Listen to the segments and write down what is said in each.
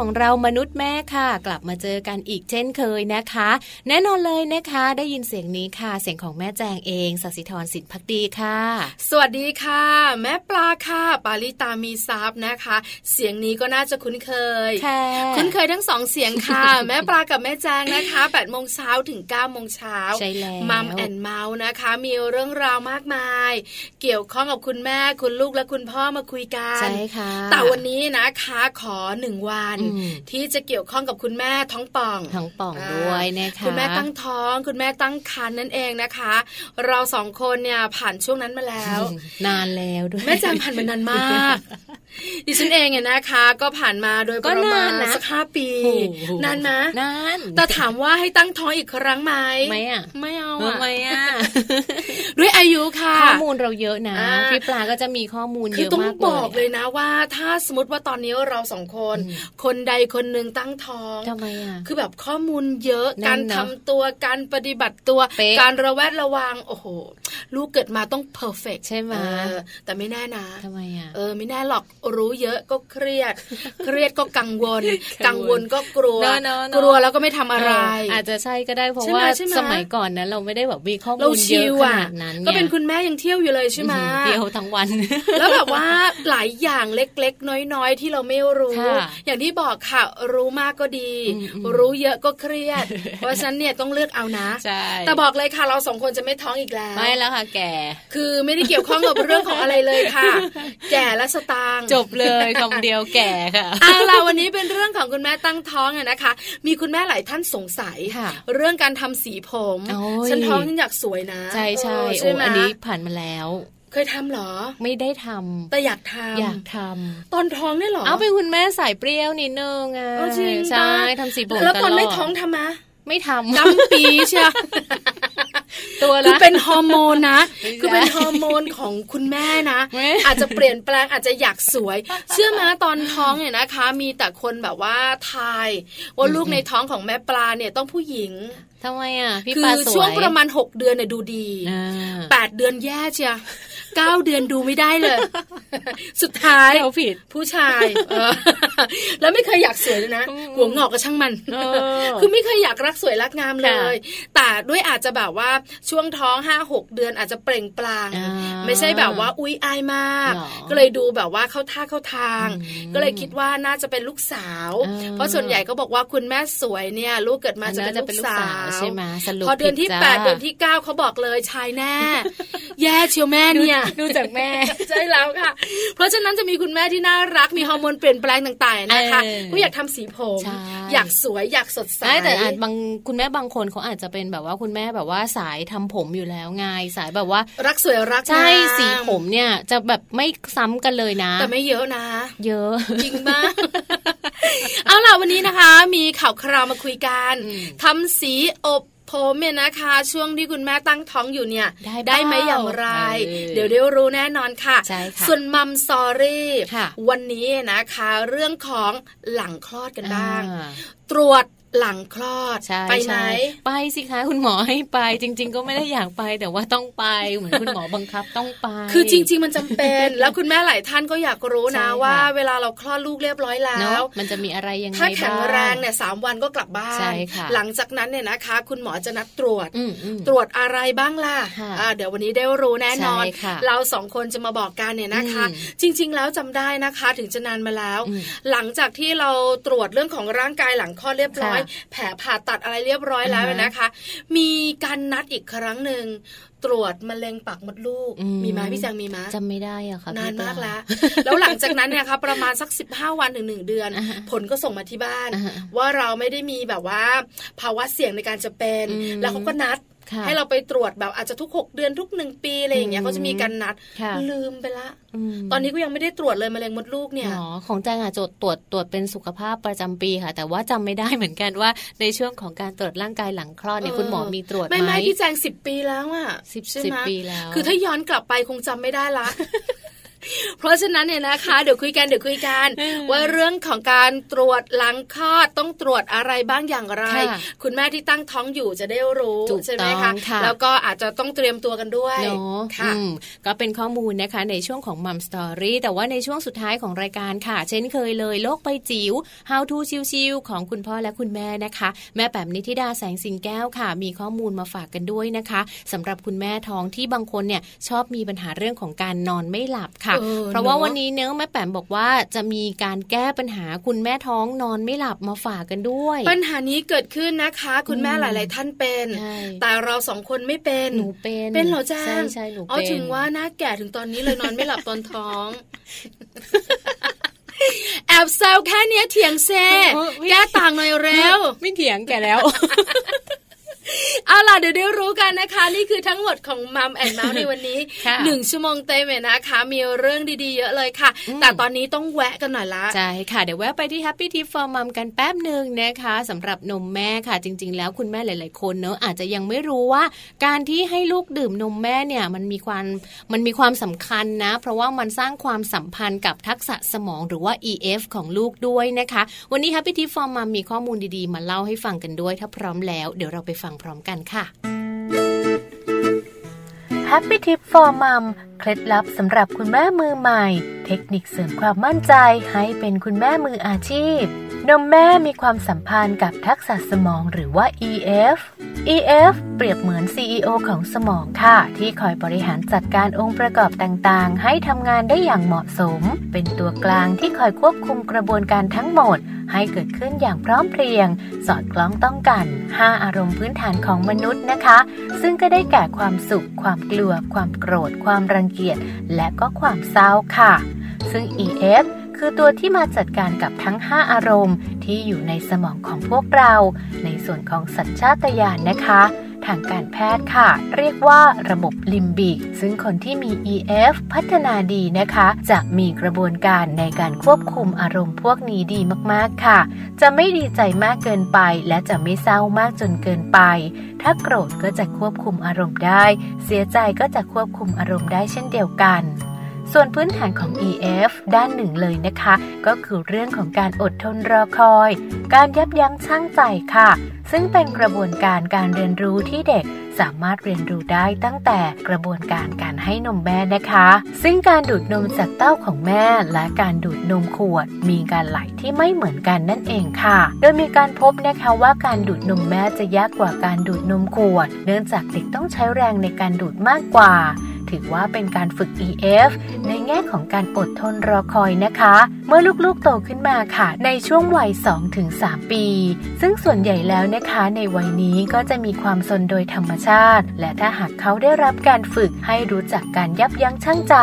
ของเรามนุษย์แม่ค่ะ กลับมาเจอกันอีกเช่นเคยนะคะ แน่นอนเลยนะคะ ได้ยินเสียงนี้ค่ะ เสียงของแม่แจงเองสัสิธรสินพักดีค่ะ สวัสดีค่ะ แม่ปลาค่ะ ปาลิตามีทรัพย์นะคะ เสียงนี้ก็น่าจะคุ้นเคยคุ้นเคยทั้งสองเสียงค่ะ แม่ปลากับแม่แจงนะคะ8ปดโมงเช้าถึง9ก้าโมงเช้าใช่แล้ว Mom and Mouth นะคะ มีเรื่องราวมากมาย เกี่ยวข้องกับคุณแม่คุณลูกและคุณพ่อมาคุยกันใช่ค่ะแต่วันนี้นะคะขอหนึ่งวันที่จะเกี่ยวข้องกับคุณแม่ท้องป่องท้องป่องด้วยนะคะคุณแม่ตั้งท้อง คุณแม่ตั้งครรภ์นั่นเองนะคะ เราสองคนเนี่ยผ่านช่วงนั้นมาแล้ว นานแล้วด้วยแม่จำผ่านมานานมากดิฉันเองเนี่ยนะคะ ก็ผ่านมาโดยประมาณสักห้าปีนานนะนานแต่ถามว่าให้ตั้งท้องอีกครั้งไหมไม่อะไม่เอาอะไม่อะด้วยอายุรู้ค่ะ ข้อมูลเราเยอะนะพี่ปลาก็จะมีข้อมูลเยอะมากเลยต้องบอกเลยนะว่า ถ้าสมมติว่าตอนนี้เราสองคน คนใดคนหนึ่งตั้งท้องทำไมอะคือแบบข้อมูลเยอะการทำตัวการปฏิบัติตัว การระแวดระวังโอ้โห ลูกเกิดมาต้องเพอร์เฟกใช่ไหมแต่ไม่แน่นะทำไมอะเออไม่แน่หรอกรู้เยอะก็เครียด เครียดก็กังวล กังวลก็กลัวกลัวแล้วก็ไม่ทำอะไร อาจจะใช่ก็ได้เพราะว่าสมัยก่อนนั้นเราไม่ได้แบบมีข้อมูลเยอะขนาดนั้นก็เป็นคุณแม่ยังเที่ยวอยู่เลยใช่ไหมเที่ยวทั้งวัน แล้วแบบว่าหลายอย่างเล็กๆ น้อยๆ ที่เราไม่รู้ อย่างที่บอกค่ะ รู้มากก็ดี รู้เยอะก็เครียด เพราะฉะนั้นเนี่ยต้องเลือกเอานะ แต่บอกเลยค่ะเราสองคนจะไม่ท้องอีกแล้ว ไม่แล้วค่ะแก่ คือไม่ได้เกี่ยวข้องกับเรื่องของอะไรเลยค่ะ แก่และสตางจบเลยคำเดียวแก่ค่ะเอาล่ะวันนี้เป็นเรื่องของคุณแม่ตั้งท้องนะคะ มีคุณแม่หลายท่านสงสัย เรื่องการทำสีผม ฉันท้องฉันอยากสวยนะ ใช่ใช่โอ้อันนี้ผ่านมาแล้ว เคยทำหรอ ไม่ได้ทำแต่อยากทำอยากทำตอนท้องเนี่ยหรอ เอาเป็นคุณแม่สายเปรี้ยวนิดนึงอะใช่ทำสีผมแล้วตอนไม่ท้องทำมะไม่ทำจำปีเชียตัวคือเป็นฮอร์โมนนะ คือเป็นฮอร์โมนของคุณแม่นะ อาจจะเปลี่ยนแปลงอาจจะอยากสวย เชื่อมาตอนท้องเนี่ยนะคะ มีแต่คนแบบว่าทายว่าลูกในท้องของแม่ปลาเนี่ยต้องผู้หญิงทำไมอะพี่ปลาสวยคือช่วงประมาณหกเดือนเนี่ยดูดีแปดเดือนแย่เชีย เก้าเดือนดูไม่ได้เลย สุดท้ายเราผิดผู้ชายแล้วไม่เคยอยากสวยเลยนะหัวงอกก็ช่างมันคือไม่เคยอยากรักสวยรักงามเลย แต่ด้วยอาจจะแบบว่าช่วงท้องห้าหกเดือนอาจจะเปล่งปลั่งไม่ใช่แบบว่าอุ้ยอายมาก ก็เลยดูแบบว่าเข้าท่าเข้าทาง ก็เลยคิดว่าน่าจะเป็นลูกสาว เพราะส่วนใหญ่ก็บอกว่าคุณแม่สวยเนี่ย ลูกเกิดมาจะเป็นลูกสาวใช่ไหมพอเดือนที่แปดเดือนที่เก้าเขาบอกเลยชายแน่ แย่เชียวแม่เนี่ยดูจากแม่ใช่แล้วค่ะ เพราะฉะนั้นจะมีคุณแม่ที่น่ารักมีฮอร์โมนเปลี่ยนแปลงต่างๆนะคะก็อยากทำสีผมอยากสวยอยากสดใสแต่อาจบางคุณแม่บางคนเขาอาจจะเป็นแบบว่าคุณแม่แบบว่าสายทำผมอยู่แล้วไงสายแบบว่า รักสวยรักใช่สีผมเนี่ย จะแบบไม่ซ้ำกันเลยนะ แต่ไม่เยอะนะ เยอะจริงมากเอาล่ะวันนี้นะคะ มีข่าวคราวมาคุยกันทำสีอบ ผมเนี่ยนะคะ ช่วงที่คุณแม่ตั้งท้องอยู่เนี่ย ได้ไหมอย่างไร เดี๋ยวเดี๋ยวรู้แน่นอนค่ะใช่ค่ะส่วนมัมซอรี่วันนี้นะคะ เรื่องของหลังคลอดกันบ้าง ตรวจ หลังคลอดไปไหมไปสิคะคุณหมอให้ไป จริง ๆ ก็ไม่ได้อยากไปแต่ว่าต้องไปเหมือนคุณหมอบังคับต้องไป คือจริง ๆ มันจำเป็น แล้วคุณแม่หลายท่านก็อยากรู้นะว่า เวลาเราคลอดลูกเรียบร้อยแล้วมันจะมีอะไรยังไงถ้าแข็งแรงเนี่ยสามวันก็กลับบ้านหลังจากนั้นเนี่ยนะคะ คุณหมอจะนัดตรวจตรวจอะไรบ้างล่ะเดี๋ยววันนี้ได้รู้แน่นอน เราสองคนจะมาบอกกันเนี่ยนะคะ จริง ๆ แล้วจำได้นะคะ ถึงจะนานมาแล้ว หลังจากที่เราตรวจเรื่องของร่างกายหลังคลอดเรียบร้อยแผลผ่าตัดอะไรเรียบร้อยแล้วนะคะ มีการนัดอีกครั้งหนึ่งตรวจมะเร็งปากมดลูก มีไหมพี่แจงมีไหมจำไม่ได้อะค่ะนานมากแล้ว แล้วหลังจากนั้นเนี่ยครับประมาณสักสิบห้าวันถึงหนึ่งเดือน ผลก็ส่งมาที่บ้าน ว่าเราไม่ได้มีแบบว่า ภาวะเสี่ยงในการจะเป็น แล้วเขาก็นัดให้เราไปตรวจแบบอาจจะทุกหกเดือนทุกหนึ่งปีอะไรอย่างเงี้ยเขาจะมีการนัดลืมไปละ ตอนนี้ก็ยังไม่ได้ตรวจเลยมะเร็งมดลูกเนี่ยอ๋อของแจงอะจดตรวจตรวจเป็นสุขภาพประจำปีค่ะ แต่ว่าจำไม่ได้เหมือนกันว่าในช่วงของการตรวจร่างกายหลังคลอดเนี่ยคุณหมอมีตรวจไหมไม่ไม่พี่แจงสิบปีแล้วอะสิบสิบปีแล้ว คือถ้าย้อนกลับไปคงจำไม่ได้ละ เพราะฉะนั้นเนี่ยนะคะ เดี๋ยวคุยกันเดี๋ยวคุยกัน ว่าเรื่องของการตรวจหลังคลอดต้องตรวจอะไรบ้างอย่างไร คุณแม่ที่ตั้งท้องอยู่จะได้รู้ใช่ไหมคะแล้วก็อาจจะต้องเตรียมตัวกันด้วยค่ะก็เป็นข้อมูลนะคะในช่วงของมัมสตอรี่แต่ว่าในช่วงสุดท้ายของรายการค่ะ เช่นเคยเลยโลกใบจิ๋ว How to ชิวๆของคุณพ่อและคุณแม่นะคะ แม่แป๋มนิธิดาแสงสิงแก้วค่ะ มีข้อมูลมาฝากกันด้วยนะคะสำหรับคุณแม่ท้องที่บางคนเนี่ยชอบมีปัญหาเรื่องของการนอนไม่หลับค่ะเพราะว่าวันนี้เนื้อแม่แป๋มบอกว่าจะมีการแก้ปัญหาคุณแม่ท้องนอนไม่หลับมาฝากกันด้วย ปัญหานี้เกิดขึ้นนะคะ คุณแม่หลาย ๆ ท่านเป็น แต่เราสองคนไม่เป็นหนูเป็นเป็นเหรอจ้าใช่ใช่หนูเป็นเอาถึงว่าหน้าแก่ถึงตอนนี้เลยนอนไม่หลับตอนท้องแอบแซวแค่นี้เถียงเซ่แก้ต่างหน่อยเร็ว ไม่เถียงแกแล้ว เอาล่ะเดี๋ยวได้รู้กันนะคะ นี่คือทั้งหมดของมัมแอนเมาส์ในวันนี้หนึ่งชั่วโมงเต็มเลยนะคะ มีเรื่องดีๆเยอะเลยค่ะ แต่ตอนนี้ต้องแวะกันหน่อยละใช่ค่ะ เดี๋ยวแวะไปที่ Happy Tip for Mom กันแป๊บหนึ่งนะคะสำหรับนมแม่ค่ะ จริง ๆ แล้วคุณแม่หลาย ๆ คนเนอะอาจจะยังไม่รู้ว่า การที่ให้ลูกดื่มนมแม่เนี่ยมันมีความมันมีความสำคัญนะ เพราะว่ามันสร้างความสัมพันธ์กับทักษะสมองหรือว่า EF ของลูกด้วยนะคะ วันนี้ Happy Tip for Mom มีข้อมูลดีๆ มาเล่าให้ฟังกันด้วย ถ้าพร้อมแล้วเดี๋ยวเราไปฟังพร้อมกันค่ะ Happy Tip for Mom เคล็ดลับสำหรับคุณแม่มือใหม่ เทคนิคเสริมความมั่นใจให้เป็นคุณแม่มืออาชีพ นมแม่มีความสัมพันธ์กับทักษะสมองหรือว่า EF EF เปรียบเหมือน CEO ของสมองค่ะ ที่คอยบริหารจัดการองค์ประกอบต่างๆ ให้ทำงานได้อย่างเหมาะสม เป็นตัวกลางที่คอยควบคุมกระบวนการทั้งหมด ให้เกิดขึ้นอย่างพร้อมเพรียง สอดคล้องต้องกัน 5 อารมณ์พื้นฐานของมนุษย์นะคะ ซึ่งก็ได้แก่ความสุข ความกลัว ความโกรธ ความรังเกียจและก็ความเศร้าค่ะ ซึ่ง EF คือตัวที่มาจัดการกับทั้ง 5 อารมณ์ที่อยู่ในสมองของพวกเรา ในส่วนของสัญชาตญาณนะคะางการแพทย์ค่ะ เรียกว่าระบบลิมบิก ซึ่งคนที่มี EF พัฒนาดีนะคะ จะมีกระบวนการในการควบคุมอารมณ์พวกนี้ดีมากๆค่ะ จะไม่ดีใจมากเกินไป และจะไม่เศร้ามากจนเกินไป ถ้าโกรธก็จะควบคุมอารมณ์ได้ เสียใจก็จะควบคุมอารมณ์ได้เช่นเดียวกัน ส่วนพื้นฐานของ EF ด้านหนึ่งเลยนะคะ ก็คือเรื่องของการอดทนรอคอย การยับยั้งชั่งใจค่ะ ซึ่งเป็นกระบวนการการเรียนรู้ที่เด็กสามารถเรียนรู้ได้ตั้งแต่กระบวนการการให้นมแม่นะคะ ซึ่งการดูดนมจากเต้าของแม่ และการดูดนมขวด มีการไหลที่ไม่เหมือนกันนั่นเองค่ะ โดยมีการพบนะคะว่าการดูดนมแม่จะยากกว่าการดูดนมขวด เนื่องจากเด็กต้องใช้แรงในการดูดมากกว่า ถือว่าเป็นการฝึก EF ในแง่ของการอดทนรอคอยนะคะ เมื่อลูกๆโตขึ้นมาค่ะ ในช่วงวัย 2-3 ปี ซึ่งส่วนใหญ่แล้วนะคะในวัยนี้ก็จะมีความสนโดยธรรมชาติ และถ้าหากเขาได้รับการฝึกให้รู้จักการยับยั้งชั่งใจ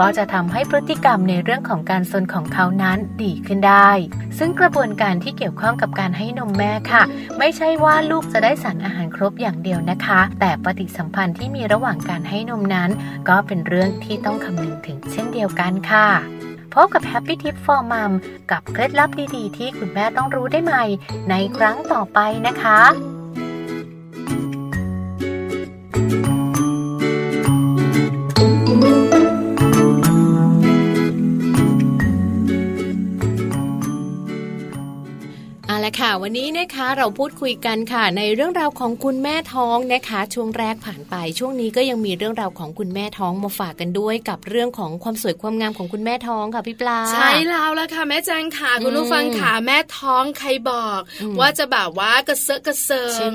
ก็จะทำให้พฤติกรรมในเรื่องของการสนของเขานั้นดีขึ้นได้ ซึ่งกระบวนการที่เกี่ยวข้องกับการให้นมแม่ค่ะ ไม่ใช่ว่าลูกจะได้สารอาหารครบอย่างเดียวนะคะ แต่ปฏิสัมพันธ์ที่มีระหว่างการให้นมนั้นก็เป็นเรื่องที่ต้องคำนึงถึงเช่นเดียวกันค่ะพบกับ Happy Tip for Mom กับเคล็ดลับดีๆ ที่คุณแม่ต้องรู้ได้ใหม่ ในครั้งต่อไปนะคะละค่ะ วันนี้นะคะเราพูดคุยกันค่ะ ในเรื่องราวของคุณแม่ท้องนะคะ ช่วงแรกผ่านไปช่วงนี้ก็ยังมีเรื่องราวของคุณแม่ท้องมาฝากกันด้วยกับเรื่องของความสวยความงามของคุณแม่ท้องค่ะพี่ปลาใช่แล้วละค่ะแม่แจงค่ะคุณผู้ฟังค่ะแม่ท้องใครบอก ว่าจะแบบว่ากระเซาะกระเซิง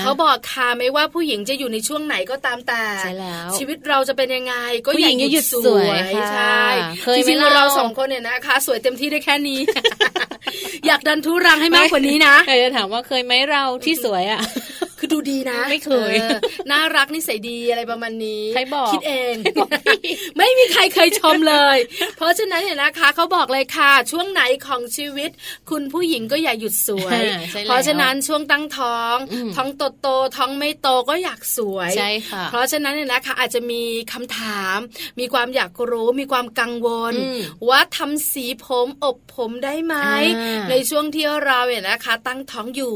เขาบอกค่ะไม่ว่าผู้หญิงจะอยู่ในช่วงไหนก็ตามแต่ใช่แล้วชีวิตเราจะเป็นยังไง ก็อย่างหยุดสวยใช่จริงๆเราสองคนเนี่ยนะคะ สวยเต็มที่ได้แค่นี้ อยากดันทุรังให้มากกว่านี้นะจะถามว่าเคยไหมเราที่สวยอะคือดูดีนะไม่เคยน่ารักนิสัยดีอะไรประมาณนี้ใครบอกคิดเองไม่มีใครเคยชมเลย เพราะฉะนั้นเนี่ยนะคะเขาบอกเลยค่ะ ช่วงไหนของชีวิต คุณผู้หญิงก็อย่าหยุดสวย เพราะฉะนั้นช่วงตั้งท้อง ท้องโตโตท้องไม่โตก็อยากสวยใช่ค่ะ เพราะฉะนั้นเนี่ยนะคะอาจจะมีคำถาม มีความอยากรู้มีความกังวล ว่าทำสีผมอบผมได้ไหมในช่วงที่เราเนี่ยนะคะตั้งท้องอยู่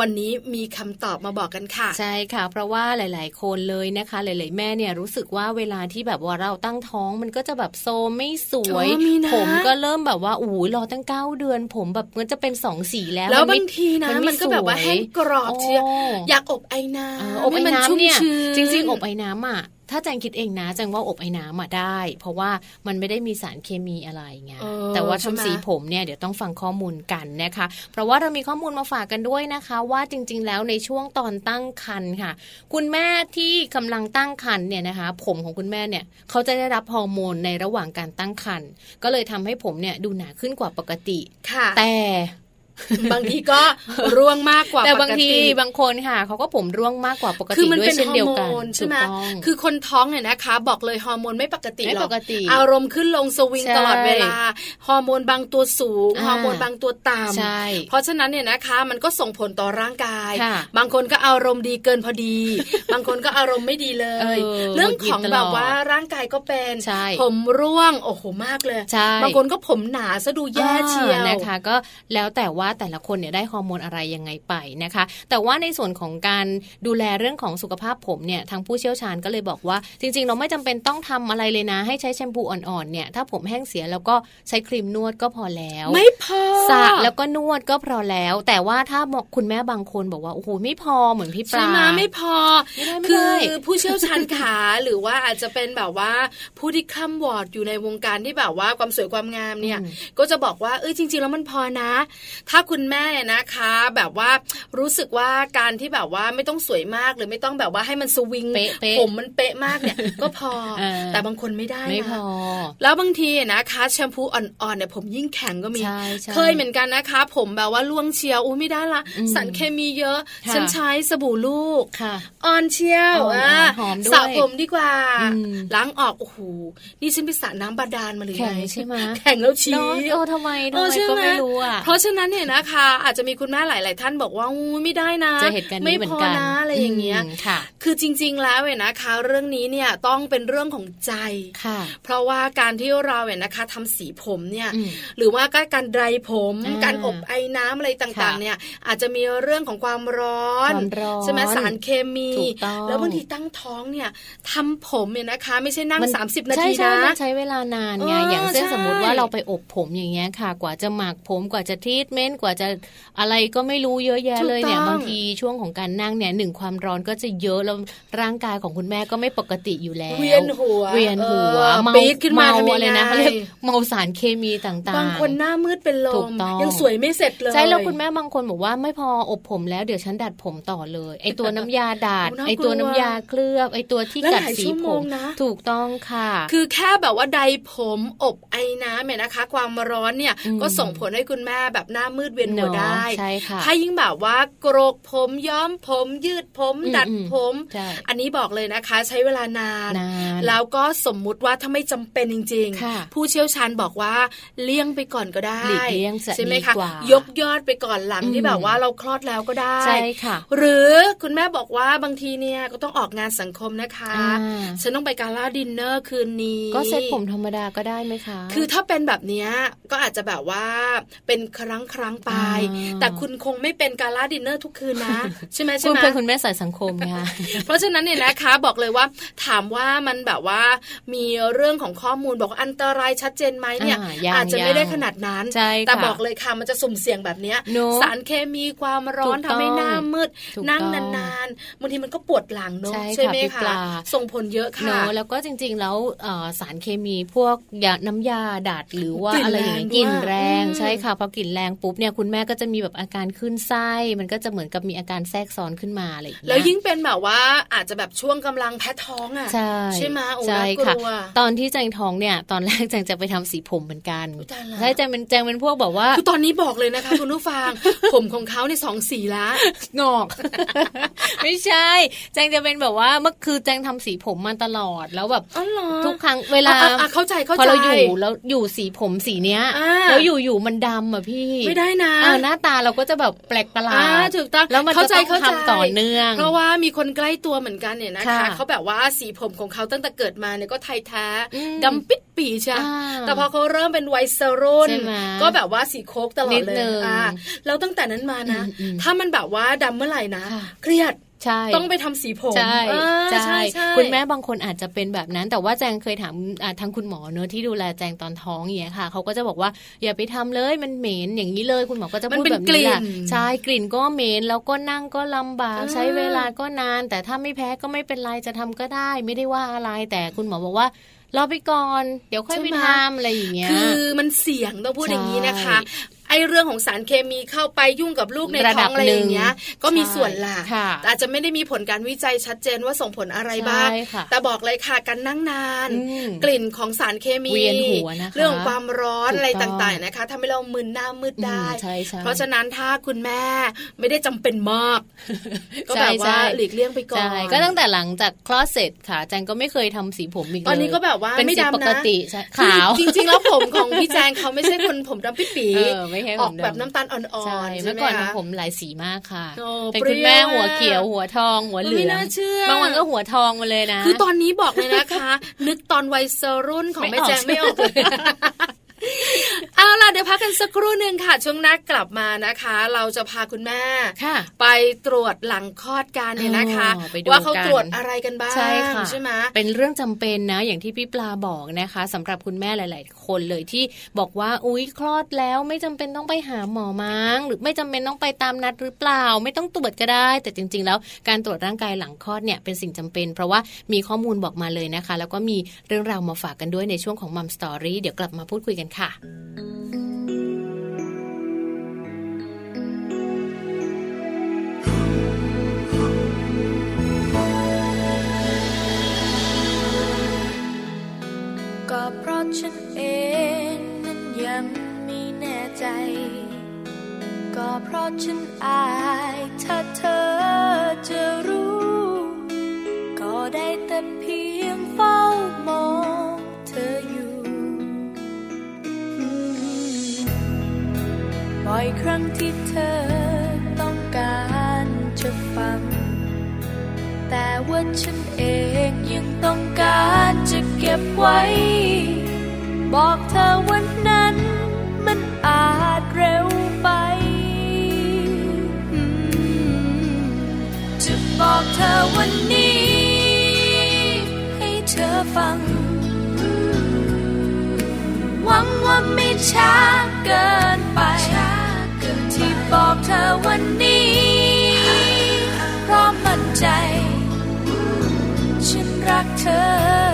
วันนี้มีคำตอบมาบอกกันค่ะ ใช่ค่ะ เพราะว่าหลาย ๆ คนเลยนะคะ หลาย ๆ แม่เนี่ยรู้สึกว่าเวลาที่แบบว่าเราตั้งท้องมันก็จะแบบโซไม่สวยผมก็เริ่มแบบว่าอู้รอตั้งเก้าเดือน ผมแบบมันจะเป็นสองสีแล้วแล้วบางทีนะมันก็แบบว่าแห้งกรอบเชียอยากอบไอ้น้ำอบไอ้น้ำเนี่ยจริง ๆ อบไอ้น้ำอะ ถ้าแจงคิดเองนะแจงว่าอบไอ้น้ำมาได้ เพราะว่ามันไม่ได้มีสารเคมีอะไรไงแต่ว่าทำสีผมเนี่ยเดี๋ยวต้องฟังข้อมูลกันนะคะ เพราะว่าเรามีข้อมูลมาฝากกันด้วยนะคะ ว่าจริง ๆ แล้วในช่วงตอนตั้งครรภ์ค่ะ คุณแม่ที่กำลังตั้งครรภ์เนี่ยนะคะ ผมของคุณแม่เนี่ยเขาจะได้รับฮอร์โมนในระหว่างการตั้งครรภ์ก็เลยทำให้ผมเนี่ยดูหนาขึ้นกว่าปกติค่ะแต่ บางทีก็ร่วงมากกว่าแต่บางทีบางคนค่ะเขาก็ผมร่วงมากกว่าปกติด้วยเช่นเดียวกันใช่ไหมคือคนท้องเนี่ยนะคะ บอกเลยฮอร์โมนไม่ปกติหรอกอารมณ์ขึ้นลงสวิงตลอดเวลาฮอร์โมนบางตัวสูงฮอร์โมนบางตัวต่ำเพราะฉะนั้นเนี่ยนะคะมันก็ส่งผลต่อร่างกาย บางคนก็อารมณ์ดีเกินพอดี บางคนก็อารมณ์ไม่ดีเลย เรื่องของแบบว่าร่างกายก็เป็นผมร่วงโอ้โหมากเลยบางคนก็ผมหนาซะดูแย่เชียวนะคะ ก็แล้วแต่ว่าแต่ละคนเนี่ยได้ฮอร์โมนอะไรยังไงไปนะคะ แต่ว่าในส่วนของการดูแลเรื่องของสุขภาพผมเนี่ยทางผู้เชี่ยวชาญก็เลยบอกว่า จริง ๆ เราไม่จำเป็นต้องทำอะไรเลยนะ ให้ใช้แชมพูอ่อนๆเนี่ยถ้าผมแห้งเสียแล้วก็ใช้ครีมนวดก็พอแล้ว ไม่พอสระแล้วก็นวดก็พอแล้ว แต่ว่าถ้าคุณแม่บางคนบอกว่าโอ้โหไม่พอเหมือนพี่ปลาใช่ไหมไม่พอคือผู้เชี่ยวชาญขาหรือว่าอาจจะเป็นแบบว่าผู้ที่คล่ำวอดอยู่ในวงการที่แบบว่าความสวยความงามเนี่ย ก็จะบอกว่าเออจริง ๆ แล้วมันพอนะถ้าคุณแม่นะคะ แบบว่ารู้สึกว่าการที่แบบว่าไม่ต้องสวยมากหรือไม่ต้องแบบว่าให้มันสวิงผมมันเป๊ะมากเนี่ย ก็พอ แต่บางคนไม่ได้ไม่พอ แล้วบางทีนะคะแชมพูอ่อนๆเนี่ยผมยิ่งแข็งก็มี เคยเหมือนกันนะคะ ผมแบบว่าล่วงเชียวอู้ไม่ได้ละสารเคมีเยอะ ฉันใช้สบู่ลูกอ่อนเชียวสระผมดีกว่า ล้างออกโอ้โหนี่ฉันไปสระน้ำบาดาลมาเลยแข็งใช่ไหมแข็งแล้วชี้โอ้ทำไมทำไมก็ไม่รู้อะเพราะฉะนั้นเนี่ยนะคะ อาจจะมีคุณแม่หลาย ๆ ท่านบอกว่าอู้ไม่ได้นะจะเหตุการณ์ไม่พอนะอะไรอย่างเงี้ยคือจริง ๆ แล้วเนี่ยนะคะ เรื่องนี้เนี่ยต้องเป็นเรื่องของใจเพราะว่าการที่เราเนี่ยนะคะทำสีผมเนี่ย หรือว่าการไดรผม การอบไอ้น้ำอะไรต่าง ๆ เนี่ย อาจจะมีเรื่องของความร้อนใช่ไหมสารเคมี แล้วบางทีตั้งท้องเนี่ยทำผมเนี่ยนะคะ ไม่ใช่นั่ง 30 นาทีนะใช้เวลานานไงอย่างเช่นสมมติว่าเราไปอบผมอย่างเงี้ยค่ะ กว่าจะหมักผมกว่าจะทีทเมนต์กว่าจะอะไรก็ไม่รู้เยอะแยะเลยเนี่ยบางทีช่วงของการนั่งเนี่ยหนึ่งความร้อนก็จะเยอะแล้วร่างกายของคุณแม่ก็ไม่ปกติอยู่แล้ว เวียนหัวเวียนหัวเมาขึ้นมาอะไรนะเขาเรียกเมาสารเคมีต่างๆบางคนหน้ามืดเป็นลมยังสวยไม่เสร็จเลยใช่แล้วคุณแม่บางคนบอกว่าไม่พออบผมแล้วเดี๋ยวฉันดัดผมต่อเลยไอตัวน้ำยาดัดไอตัวน้ำยาเคลือบไอตัวที่กัดสีผมถูกต้องค่ะ คือแค่แบบว่าใดผมอบไอ้น้ำเนี่ยนะคะ ความร้อนเนี่ยก็ส่งผลให้คุณแม่แบบหน้ามืดเวียนหัวได้ใช่ค่ะถ้ายิ่งแบบว่าโกรกผมย้อมผมยืดผม ดัดผม อันนี้บอกเลยนะคะ ใช้เวลานาน แล้วก็สมมุติว่าถ้าไม่จำเป็นจริง ๆ ผู้เชี่ยวชาญบอกว่าเลี่ยงไปก่อนก็ได้ใช่ไหมคะยกยอดไปก่อนหลังที่แบบว่าเราคลอดแล้วก็ได้ใช่ค่ะ หรือคุณแม่บอกว่าบางทีเนี่ยก็ต้องออกงานสังคมนะคะฉันต้องไป gala dinner คืนนี้ ก็เซ็ตผมธรรมดาก็ได้ไหมคะ คือถ้าเป็นแบบนี้ก็อาจจะแบบว่าเป็นครั้งครั้งไป แต่คุณคงไม่เป็น gala dinner ทุกคืนนะ ใช่ไหมใช่ไหมคุณเป็นคุณแม่สายสังคมค่ะเพราะฉะนั้นเนี่ยนะคะบอกเลยว่า ถามว่ามันแบบว่ามีเรื่องของข้อมูลบอกอันตรายชัดเจนไหมเนี่ย อาจจะไม่ได้ขนาดนั้น แต่บอกเลยค่ะมันจะสุ่มเสี่ยงแบบเนี้ยสารเคมีความร้อนทำให้หน้ามืด นั่งนานๆบางทีมันก็ปวดหลังเนาะใช่ไหมคะส่งผลเยอะค่ะแล้วก็จริง ๆ แล้วสารเคมีพวกยาน้ำยาดัดหรือว่าอะไรอย่างเงี้ยกลิ่นแรงใช่ค่ะพอกลิ่นแรงปุ๊บเนี่ยคุณแม่ก็จะมีแบบอาการขึ้นไส้ มันก็จะเหมือนกับมีอาการแทรกซ้อนขึ้นมาอะไรอย่างเงี้ยแล้วยิ่งเป็นแบบว่าอาจจะแบบช่วงกำลังแพ้ท้องอะใช่ใช่ไหมใช่ค่ะตอนที่แจงท้องเนี่ย ตอนแรกแจงจะไปทำสีผมเหมือนกันใช่แจงเป็นแจงเป็นพวกแบบว่าคือตอนนี้บอกเลยนะคะคุณผู้ฟังผมของเขาเนี่ยสองสีละงอก ไม่ใช่ แจงจะเป็นแบบว่าเมื่อคือแจงทำสีผมมาตลอดแล้วแบบทุกครั้งเวลาเข้าใจเข้าใจพอเราอยู่แล้วอยู่สีผมสีเนี้ยแล้วอยู่อยู่มันดำอะพี่ไม่ได้นะหน้าตาเราก็จะแบบแปลกประหลาดถูกต้องแล้วมันก็ต้องทำต่อเนื่อง เพราะว่ามีคนใกล้ตัวเหมือนกันเนี่ยนะคะเขาแบบว่าสีผมของเขาตั้งแต่เกิดมาเนี่ยก็ไทยแท้ดำปิดปีใช่แต่พอเขาเริ่มเป็นวัยสรุ่นก็แบบว่าสีโคกตลอดเลยแล้วตั้งแต่นั้นมานะ ถ้ามันแบบว่าดำเมื่อไหร่นะ เครียด ใช่ต้องไปทำสีผมใช่ใช่คุณแม่บางคนอาจจะเป็นแบบนั้น แต่ว่าแจงเคยถามทางคุณหมอเนอะที่ดูแลแจงตอนท้องอย่างเงี้ยค่ะเขาก็จะบอกว่าอย่าไปทำเลยมันเหม็นอย่างนี้เลยคุณหมอก็จะพูดแบบนี้แหละใช่กลิ่นก็เหม็นแล้วก็นั่งก็ลำบากใช้เวลาก็นาน แต่ถ้าไม่แพ้ก็ไม่เป็นไรจะทำก็ได้ ไม่ได้ว่าอะไรแต่คุณหมอบอกว่ารอไปก่อน เดี๋ยวค่อยไปทำอะไรอย่างเงี้ย คือมันเสี่ยงต้องพูดอย่างนี้นะคะ ไอเรื่องของสารเคมีเข้าไปยุ่งกับลูกในท้องอะไรอย่างเงี้ย ก็มีส่วนละอาจจะไม่ได้มีผลการวิจัยชัดเจนว่าส่งผลอะไรบ้าง แต่บอกเลยค่ะการนั่งนาน กลิ่นของสารเคมี เรื่องของความร้อนอะไรต่างๆนะคะทำให้เรามึนหน้ามืดได้ เพราะฉะนั้นถ้าคุณแม่ไม่ได้จำเป็นมาก ก็แบบว่าหลีกเลี่ยงไปก่อน ก็ตั้งแต่หลังจากคลอดเสร็จค่ะแจงก็ไม่เคยทำสีผมอีกเลยตอนนี้ก็แบบว่าเป็นสีปกติขาว จริงๆแล้วผมของพี่แจงเขาไม่ใช่คนผมดำปิดปีออกแบบน้ำตาลอ่อนๆเมื่อก่อนผมหลายสีมากค่ะเป็นคุณแม่หัวเขียวหัวทองหัวเหลืองบางวันก็หัวทองมาเลยนะ คือตอนนี้บอกเลยนะคะ นึกตอนวัยรุ่นของแม่แจงไม่ออกเลย เอาล่ะเดี๋ยวพักกันสักครู่หนึ่งค่ะ ช่วงนักกลับมานะคะ เราจะพาคุณแม่ค่ะไปตรวจหลังคลอดกันเนี่ยนะคะ ว่าเขาตรวจอะไรกันบ้างใช่ค่ะใช่ไหมเป็นเรื่องจำเป็นนะ อย่างที่พี่ปลาบอกนะคะสำหรับคุณแม่หลาย ๆ คนเลยที่บอกว่าอุ้ยคลอดแล้วไม่จำเป็นต้องไปหาหมอมั้งหรือไม่จำเป็นต้องไปตามนัดหรือเปล่า ไม่ต้องตรวจก็ได้ แต่จริง ๆ แล้วการตรวจร่างกายหลังคลอดเนี่ยเป็นสิ่งจำเป็น เพราะว่ามีข้อมูลบอกมาเลยนะคะ แล้วก็มีเรื่องราวมาฝากกันด้วยในช่วงของมัมสตอรี่เดี๋ยวกลับมาพูดคุยกันค่ะเพราะฉันเองนั้นยังไม่แน่ใจ ก็เพราะฉันอายถ้าเธอจะรู้ ก็ได้แต่เพียงเฝ้ามอง บ่อยครั้งที่เธอต้องการจะฟัง แต่ว่าฉันเองยังต้องการจะเก็บไว้ บอกเธอวันนั้นมันอาจเร็วไป จะบอกเธอวันนี้ ให้เธอฟัง หวังว่าไม่ช้าเกินไป รั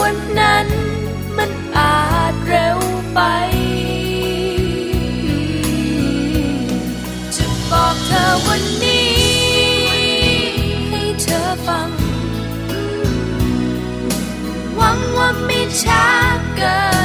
วันนั้นมันอาจเร็วไป จะบอกเธอวันนี้ ให้เธอฟัง หวังว่าไม่ช้าเกิน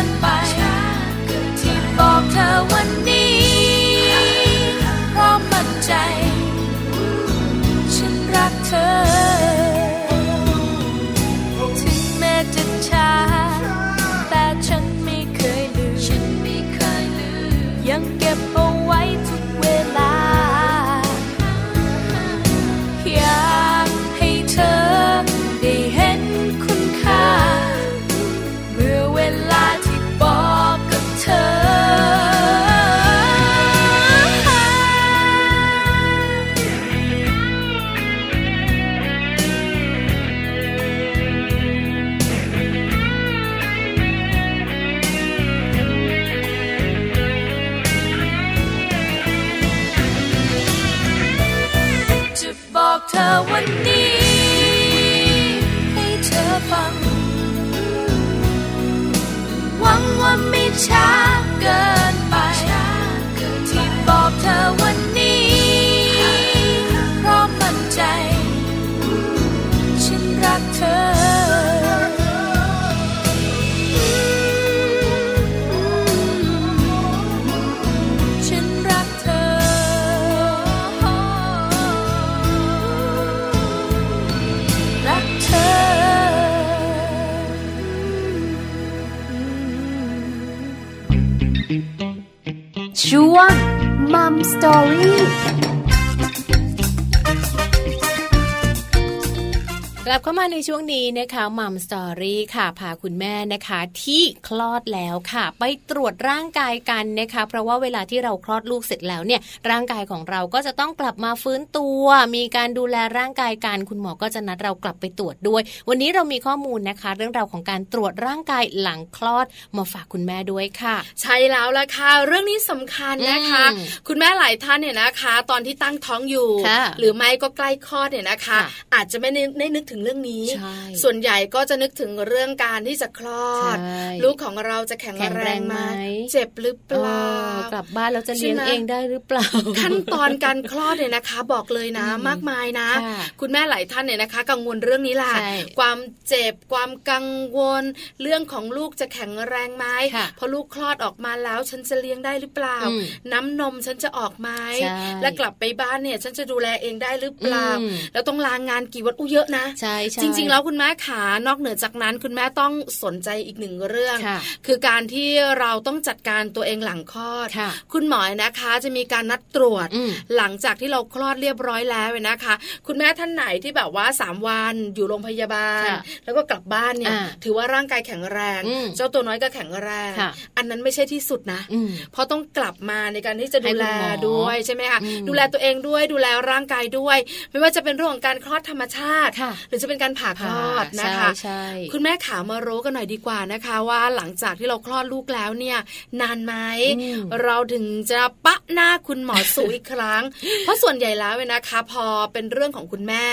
ช่วงนี้นะคะมัมสตอรี่ค่ะพาคุณแม่นะคะที่คลอดแล้วค่ะ ไปตรวจร่างกายกันนะคะ เพราะว่าเวลาที่เราคลอดลูกเสร็จแล้วเนี่ย ร่างกายของเราก็จะต้องกลับมาฟื้นตัว มีการดูแลร่างกายกันคุณหมอก็จะนัดเรากลับไปตรวจด้วย วันนี้เรามีข้อมูลนะคะ เรื่องราวของการตรวจร่างกายหลังคลอดมาฝากคุณแม่ด้วยค่ะ ใช่แล้วละค่ะ เรื่องนี้สำคัญนะคะ คุณแม่หลายท่านเนี่ยนะคะ ตอนที่ตั้งท้องอยู่ หรือไม่ก็ใกล้คลอดเนี่ยนะคะ อาจจะไม่ได้นึกถึงเรื่องนี้ส่วนใหญ่ก็จะนึกถึงเรื่องการที่จะคลอด ลูกของเราจะแข็งแรงไหมเจ็บหรือเปล่ากลับบ้านเราจะเลี้ยงเองได้หรือเปล่า ขั้นตอนการคลอดเนี่ยนะคะ บอกเลยนะมากมายนะ คุณแม่หลายท่านเนี่ยนะคะ กังวลเรื่องนี้แหละความเจ็บความกังวล เรื่องของลูกจะแข็งแรงไหมพอลูกคลอดออกมาแล้วฉันจะเลี้ยงได้หรือเปล่า น้ำนมฉันจะออกไหมและกลับไปบ้านเนี่ย ฉันจะดูแลเองได้หรือเปล่า แล้วต้องลางงานกี่วันอู้เยอะนะใช่จริงๆ แล้วคุณแม่ขานอกเหนือจากนั้น คุณแม่ต้องสนใจอีกหนึ่งเรื่อง คือการที่เราต้องจัดการตัวเองหลังคลอด คุณหมอนะคะจะมีการนัดตรวจหลังจากที่เราคลอดเรียบร้อยแล้วนะคะ คุณแม่ท่านไหนที่แบบว่า 3 วันอยู่โรงพยาบาล แล้วก็กลับบ้านเนี่ยถือว่าร่างกายแข็งแรง เจ้าตัวน้อยก็แข็งแรง อันนั้นไม่ใช่ที่สุดนะ เพราะต้องกลับมาในการที่จะดูแลด้วยใช่ไหมคะดูแลตัวเองด้วยดูแลร่างกายด้วย ไม่ว่าจะเป็นเรื่องของการคลอดธรรมชาติ หรือจะเป็นการผ่าคลอดนะคะคุณแม่ขามารู้กันหน่อยดีกว่านะคะว่าหลังจากที่เราคลอดลูกแล้วเนี่ย นานไหมเราถึงจะปะหน้าคุณหมอสูอีกครั้ง เพราะส่วนใหญ่แล้วเนะคะ พอเป็นเรื่องของคุณแม่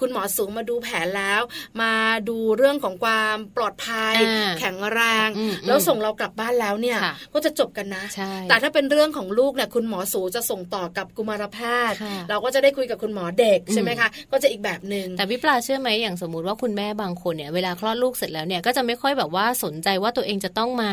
คุณหมอสูงมาดูแผลแล้ว มาดูเรื่องของความปลอดภัย แข็งแรง แล้วส่งเรากลับบ้านแล้วเนี่ย ก็จะจบกันนะ แต่ถ้าเป็นเรื่องของลูกเนี่ยคุณหมอสูจะส่งต่อกับกุมารแพทย์ เราก็จะได้คุยกับคุณหมอเด็กใช่ไหมคะ ก็จะอีกแบบหนึ่งแต่วิปลาเชื่อไหมอย่างสมมุติว่าคุณแม่บางคนเนี่ยเวลาคลอดลูกเสร็จแล้วเนี่ยก็จะไม่ค่อยแบบว่าสนใจว่าตัวเองจะต้องมา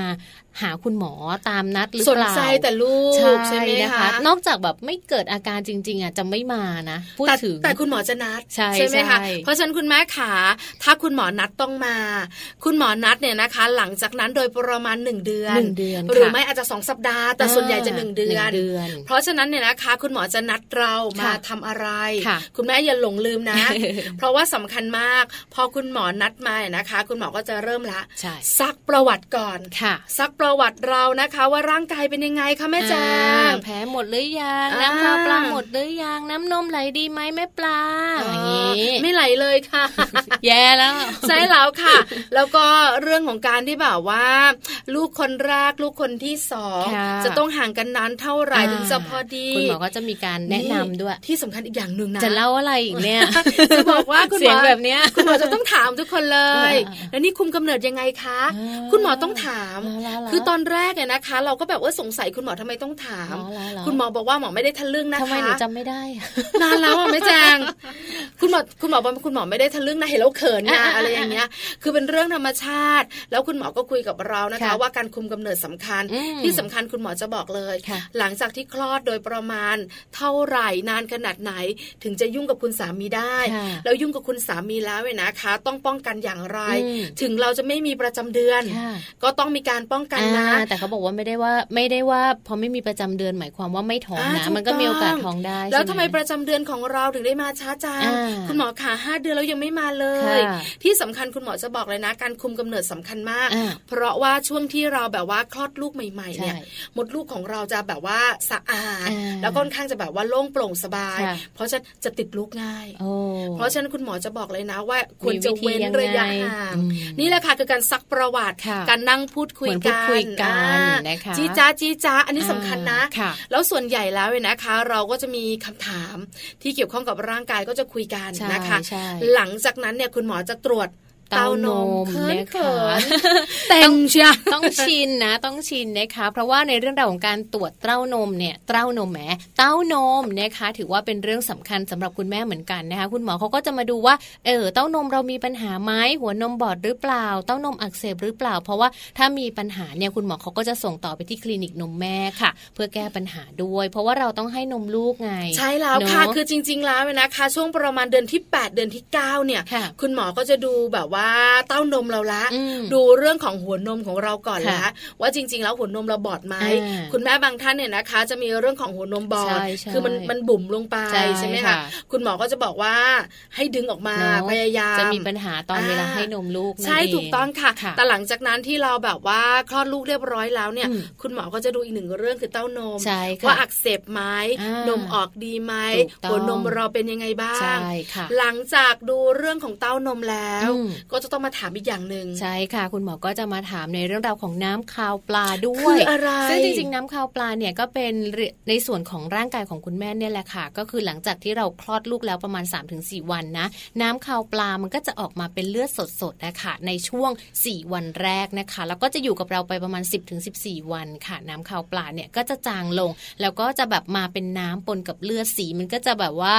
หาคุณหมอตามนัดหรือเปล่าสนใจแต่ลูกใช่ไหมคะ นอกจากแบบไม่เกิดอาการจริง ๆอะจะไม่มานะพูดถึงแต่คุณหมอจะนัดใช่ใช่ไหมคะเพราะฉะนั้นคุณแม่ขาถ้าคุณหมอนัดต้องมา คุณหมอนัดเนี่ยนะคะ หลังจากนั้นโดยประมาณหนึ่งเดือนหรือไม่อาจจะสองสัปดาห์ แต่ส่วนใหญ่จะหนึ่งเดือน เพราะฉะนั้นเนี่ยนะคะ คุณหมอจะนัดเรามาทำอะไร คุณแม่อย่าหลงลืมนะ เพราะว่าสำคัญมากพอคุณหมอนัดมานะคะ คุณหมอก็จะเริ่มละซักประวัติก่อนซักประวัติเรานะคะ ว่าร่างกายเป็นยังไงคะแม่แจ้งแผลหมดหรือยังน้ำข้าวปลาหมดหรือยังน้ำนมไหลดีไหมแม่ปลาอย่างนี้ไม่ไหลเลยค่ะ แย่แล้วใช่แล้วค่ะ แล้วก็เรื่องของการที่แบบว่า ลูกคนแรกลูกคนที่สองจะต้องห่างกันนานเท่าไหร่ถึงจะพอดีคุณหมอก็จะมีการแนะนำด้วยที่สำคัญอีกอย่างหนึ่งนะจะเล่าอะไรอีกเนี่ยจะบอกว่าคุณหมอแบบเนี้ยคุณหมอจะต้องถามทุกคนเลย แล้วนี่คุมกำเนิดยังไงคะ คุณหมอต้องถาม คือตอนแรกเนี่ยนะคะ เราก็แบบว่าสงสัยคุณหมอทำไมต้องถาม คุณหมอบอกว่าหมอไม่ได้ทะลึ่งนะคะทำไมหนูจำไม่ได้นานแล้วอะไม่แจงคุณหมอคุณหมอบอกคุณหมอไม่ได้ทะลึ่งนะเห็นแล้วเขินนะอะไรอย่างเงี้ย คือเป็นเรื่องธรรมชาติ แล้วคุณหมอก็คุยกับเรานะคะ ว่าการคุมกำเนิดสำคัญ ที่สำคัญคุณหมอจะบอกเลย หลังจากที่คลอดโดยประมาณ เท่าไหร่นานขนาดไหน ถึงจะยุ่งกับคุณสามีได้ แล้วยุ่งกับคุณสามีแล้วเว้นะคะ ต้องป้องกันอย่างไร ถึงเราจะไม่มีประจำเดือน ก็ต้องมีการป้องกันนะ แต่เขาบอกว่าไม่ได้ว่าไม่ได้ว่าพอไม่มีประจำเดือนหมายความว่าไม่ท้องนะ มันก็มีโอกาสท้องได้ แล้วทำไมประจำเดือนของเราถึงได้มาช้าจังคุณหมอขาห้าเดือนแล้วยังไม่มาเลย ที่สำคัญคุณหมอจะบอกเลยนะ การคุมกำเนิดสำคัญมาก เพราะว่าช่วงที่เราแบบว่าคลอดลูกใหม่ ๆ เนี่ยมดลูกของเราจะแบบว่าสะอาด แล้วค่อนข้างจะแบบว่าโล่งโปร่งสบาย เพราะฉะนั้นจะติดลูกง่าย เพราะฉะนั้นคุณหมอจะบอกเลยนะว่าควรจะเว้นระยะห่างนี่แหละค่ะคือการซักประวัติการนั่งพูดคุยกันจีจ้าจีจ้าอันนี้สำคัญนะ แล้วส่วนใหญ่แล้วเนี่ยนะคะ เราก็จะมีคำถามที่เกี่ยวข้องกับร่างกายก็จะคุยกันนะคะ หลังจากนั้นเนี่ยคุณหมอจะตรวจ เต้านมนะคะเต็มเชียต้องชินนะ ต้องชินนะคะ เพราะว่าในเรื่องราวของการตรวจเต้านมเนี่ยเต้านมแหมเต้านมนะคะ ถือว่าเป็นเรื่องสำคัญสำหรับคุณแม่เหมือนกันนะคะ คุณหมอเขาก็จะมาดูว่าเออเต้านมเรามีปัญหาไหมหัวนมบอดหรือเปล่า เต้านมอักเสบหรือเปล่า เพราะว่าถ้ามีปัญหาเนี่ยคุณหมอเขาก็จะส่งต่อไปที่คลินิกนมแม่ค่ะ เพื่อแก้ปัญหาด้วย เพราะว่าเราต้องให้นมลูกไง ใช่แล้วค่ะคือจริง ๆ แล้วนะคะ ช่วงประมาณเดือนที่ 8 เดือนที่ 9 เนี่ย คุณหมอก็จะดูแบบว่าว่าเต้านมเราละ ดูเรื่องของหัวนมของเราก่อนละว่าจริง ๆ แล้วหัวนมเราบอดไหมคุณแม่บางท่านเนี่ยนะคะ จะมีเรื่องของหัวนมบอดคือมันมันบุ๋มลงไปใช่ไหมคะคุณหมอก็จะบอกว่าให้ดึงออกมาพยายามจะมีปัญหาตอนเวลาให้นมลูกใช่ถูกต้องค่ะ แต่หลังจากนั้นที่เราแบบว่าคลอดลูกเรียบร้อยแล้วเนี่ย คุณหมอก็จะดูอีกหนึ่งเรื่องคือเต้านมว่าอักเสบไหมนมออกดีไหมหัวนมเราเป็นยังไงบ้างหลังจากดูเรื่องของเต้านมแล้วก็จะต้องมาถามอีกอย่างหนึ่งใช่ค่ะ คุณหมอก็จะมาถามในเรื่องราวของน้ำคาวปลาด้วยคืออะไรซึ่งจริงๆ น้ำคาวปลาเนี่ยก็เป็นในส่วนของร่างกายของคุณแม่เนี่ยแหละค่ะ ก็คือหลังจากที่เราคลอดลูกแล้วประมาณ 3-4 วันนะ น้ำคาวปลามันก็จะออกมาเป็นเลือดสดๆนะคะในช่วง 4 วันแรกนะคะ แล้วก็จะอยู่กับเราไปประมาณ 10-14 วันค่ะ น้ำคาวปลาเนี่ยก็จะจางลง แล้วก็จะแบบมาเป็นน้ำปนกับเลือดสีมันก็จะแบบว่า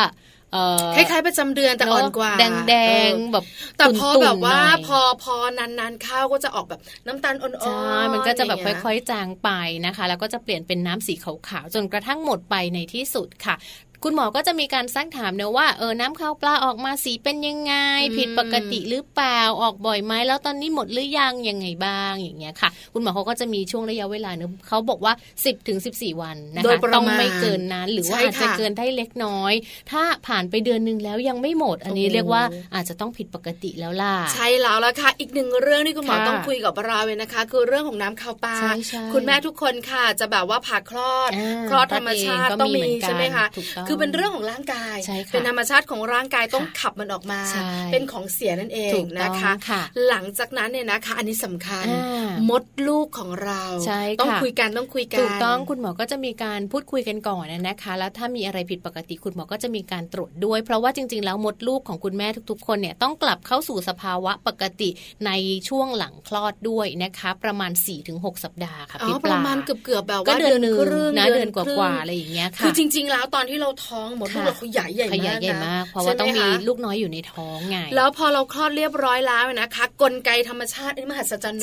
คล้ายๆประจำเดือนแต่อ่อนกว่า แดงๆแบบแต่พอแบบว่าพอพอนานๆข้าวก็จะออกแบบน้ำตาลอ่อนๆใช่มันก็จะแบบค่อยๆจางไปนะคะ แล้วก็จะเปลี่ยนเป็นน้ำสีขาวๆจนกระทั่งหมดไปในที่สุดค่ะ คุณหมอก็จะมีการซักถามเนะว่าเออน้ำข้าวปลาออกมาสีเป็นยังไง ผิดปกติหรือเปล่าออกบ่อยไหมแล้วตอนนี้หมดหรือยังยังไงบ้างอย่างเงี้ยค่ะ คุณหมอเขาก็จะมีช่วงระยะเวลาเนะเขาบอกว่า 10ถึง14 วันนะคะต้องไม่เกินนั้นหรือว่าอาจจะเกินได้เล็กน้อย ถ้าผ่านไปเดือนหนึ่งแล้วยังไม่หมด อันนี้เรียกว่าอาจจะต้องผิดปกติแล้วล่ะใช่แล้วละค่ะ อีกหนึ่งเรื่องที่คุณหมอต้องคุยกับเราเลยนะคะ คือเรื่องของน้ำข้าวปลาคุณแม่ทุกคนค่ะจะแบบว่าผ่าคลอดคลอดธรรมชาติต้องมีใช่ไหมคะคือเป็นเรื่องของร่างกาย เป็นธรรมชาติของร่างกายต้องขับมันออกมา เป็นของเสียนั่นเองนะคะหลังจากนั้นเนี่ยนะคะ อันนี้สำคัญมดลูกของเราต้องคุยกันต้องคุยกันถูกต้องคุณหมอก็จะมีการพูดคุยกันก่อนนะคะ แล้วถ้ามีอะไรผิดปกติคุณหมอก็จะมีการตรวจด้วย เพราะว่าจริง ๆ แล้วมดลูกของคุณแม่ทุกๆ คนเนี่ยต้องกลับเข้าสู่สภาวะปกติในช่วงหลังคลอดด้วยนะคะ ประมาณ 4-6 สัปดาห์ค่ะพี่ปลาประมาณเกือบๆแบบว่าเดือนนึงนะเดือนกว่าๆอะไรอย่างเงี้ยค่ะคือจริง ๆ แล้วตอนที่เราท้องหมดลูกเราเขาใหญ่ใหญ่มากใหญ่มากเพราะว่าต้องมีลูกน้อยอยู่ในท้องไงแล้วพอเราคลอดเรียบร้อยแล้วนะคะกลไกธรรมชาตินี่มหัศจรรย์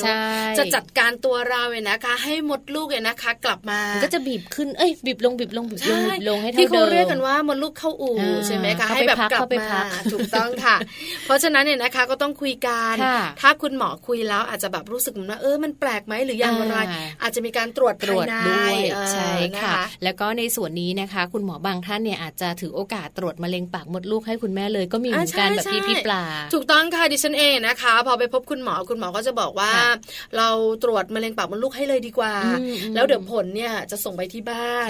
จะจัดการตัวเราเนี่ยนะคะ ให้มดลูกเนี่ยนะคะ กลับมาก็จะบีบขึ้นเอ้ยบีบลงบีบลงบีบลงบีบลงให้เท่าเดิมที่เขาเรียกกันว่ามดลูกเข้าอู่ใช่ไหมคะให้แบบกลับมาถูกต้องค่ะ เพราะฉะนั้นเนี่ยนะคะก็ต้องคุยกันถ้าคุณหมอคุยแล้วอาจจะแบบรู้สึกว่าเออมันแปลกไหมหรือยังไรอาจจะมีการตรวจตรวจด้วยใช่ค่ะ แล้วก็ในส่วนนี้นะคะ คุณหมอบางท่านเนี่ยอาจจะถือโอกาสตรวจมะเร็งปากมดลูกให้คุณแม่เลยก็มีเหมือนกันแบบพี่พี่ปลา ถูกต้องค่ะดิฉันเองนะคะ พอไปพบคุณหมอคุณหมอก็จะบอกว่า เราตรวจมะเร็งปากมดลูกให้เลยดีกว่า แล้วเดี๋ยวผลเนี่ยจะส่งไปที่บ้าน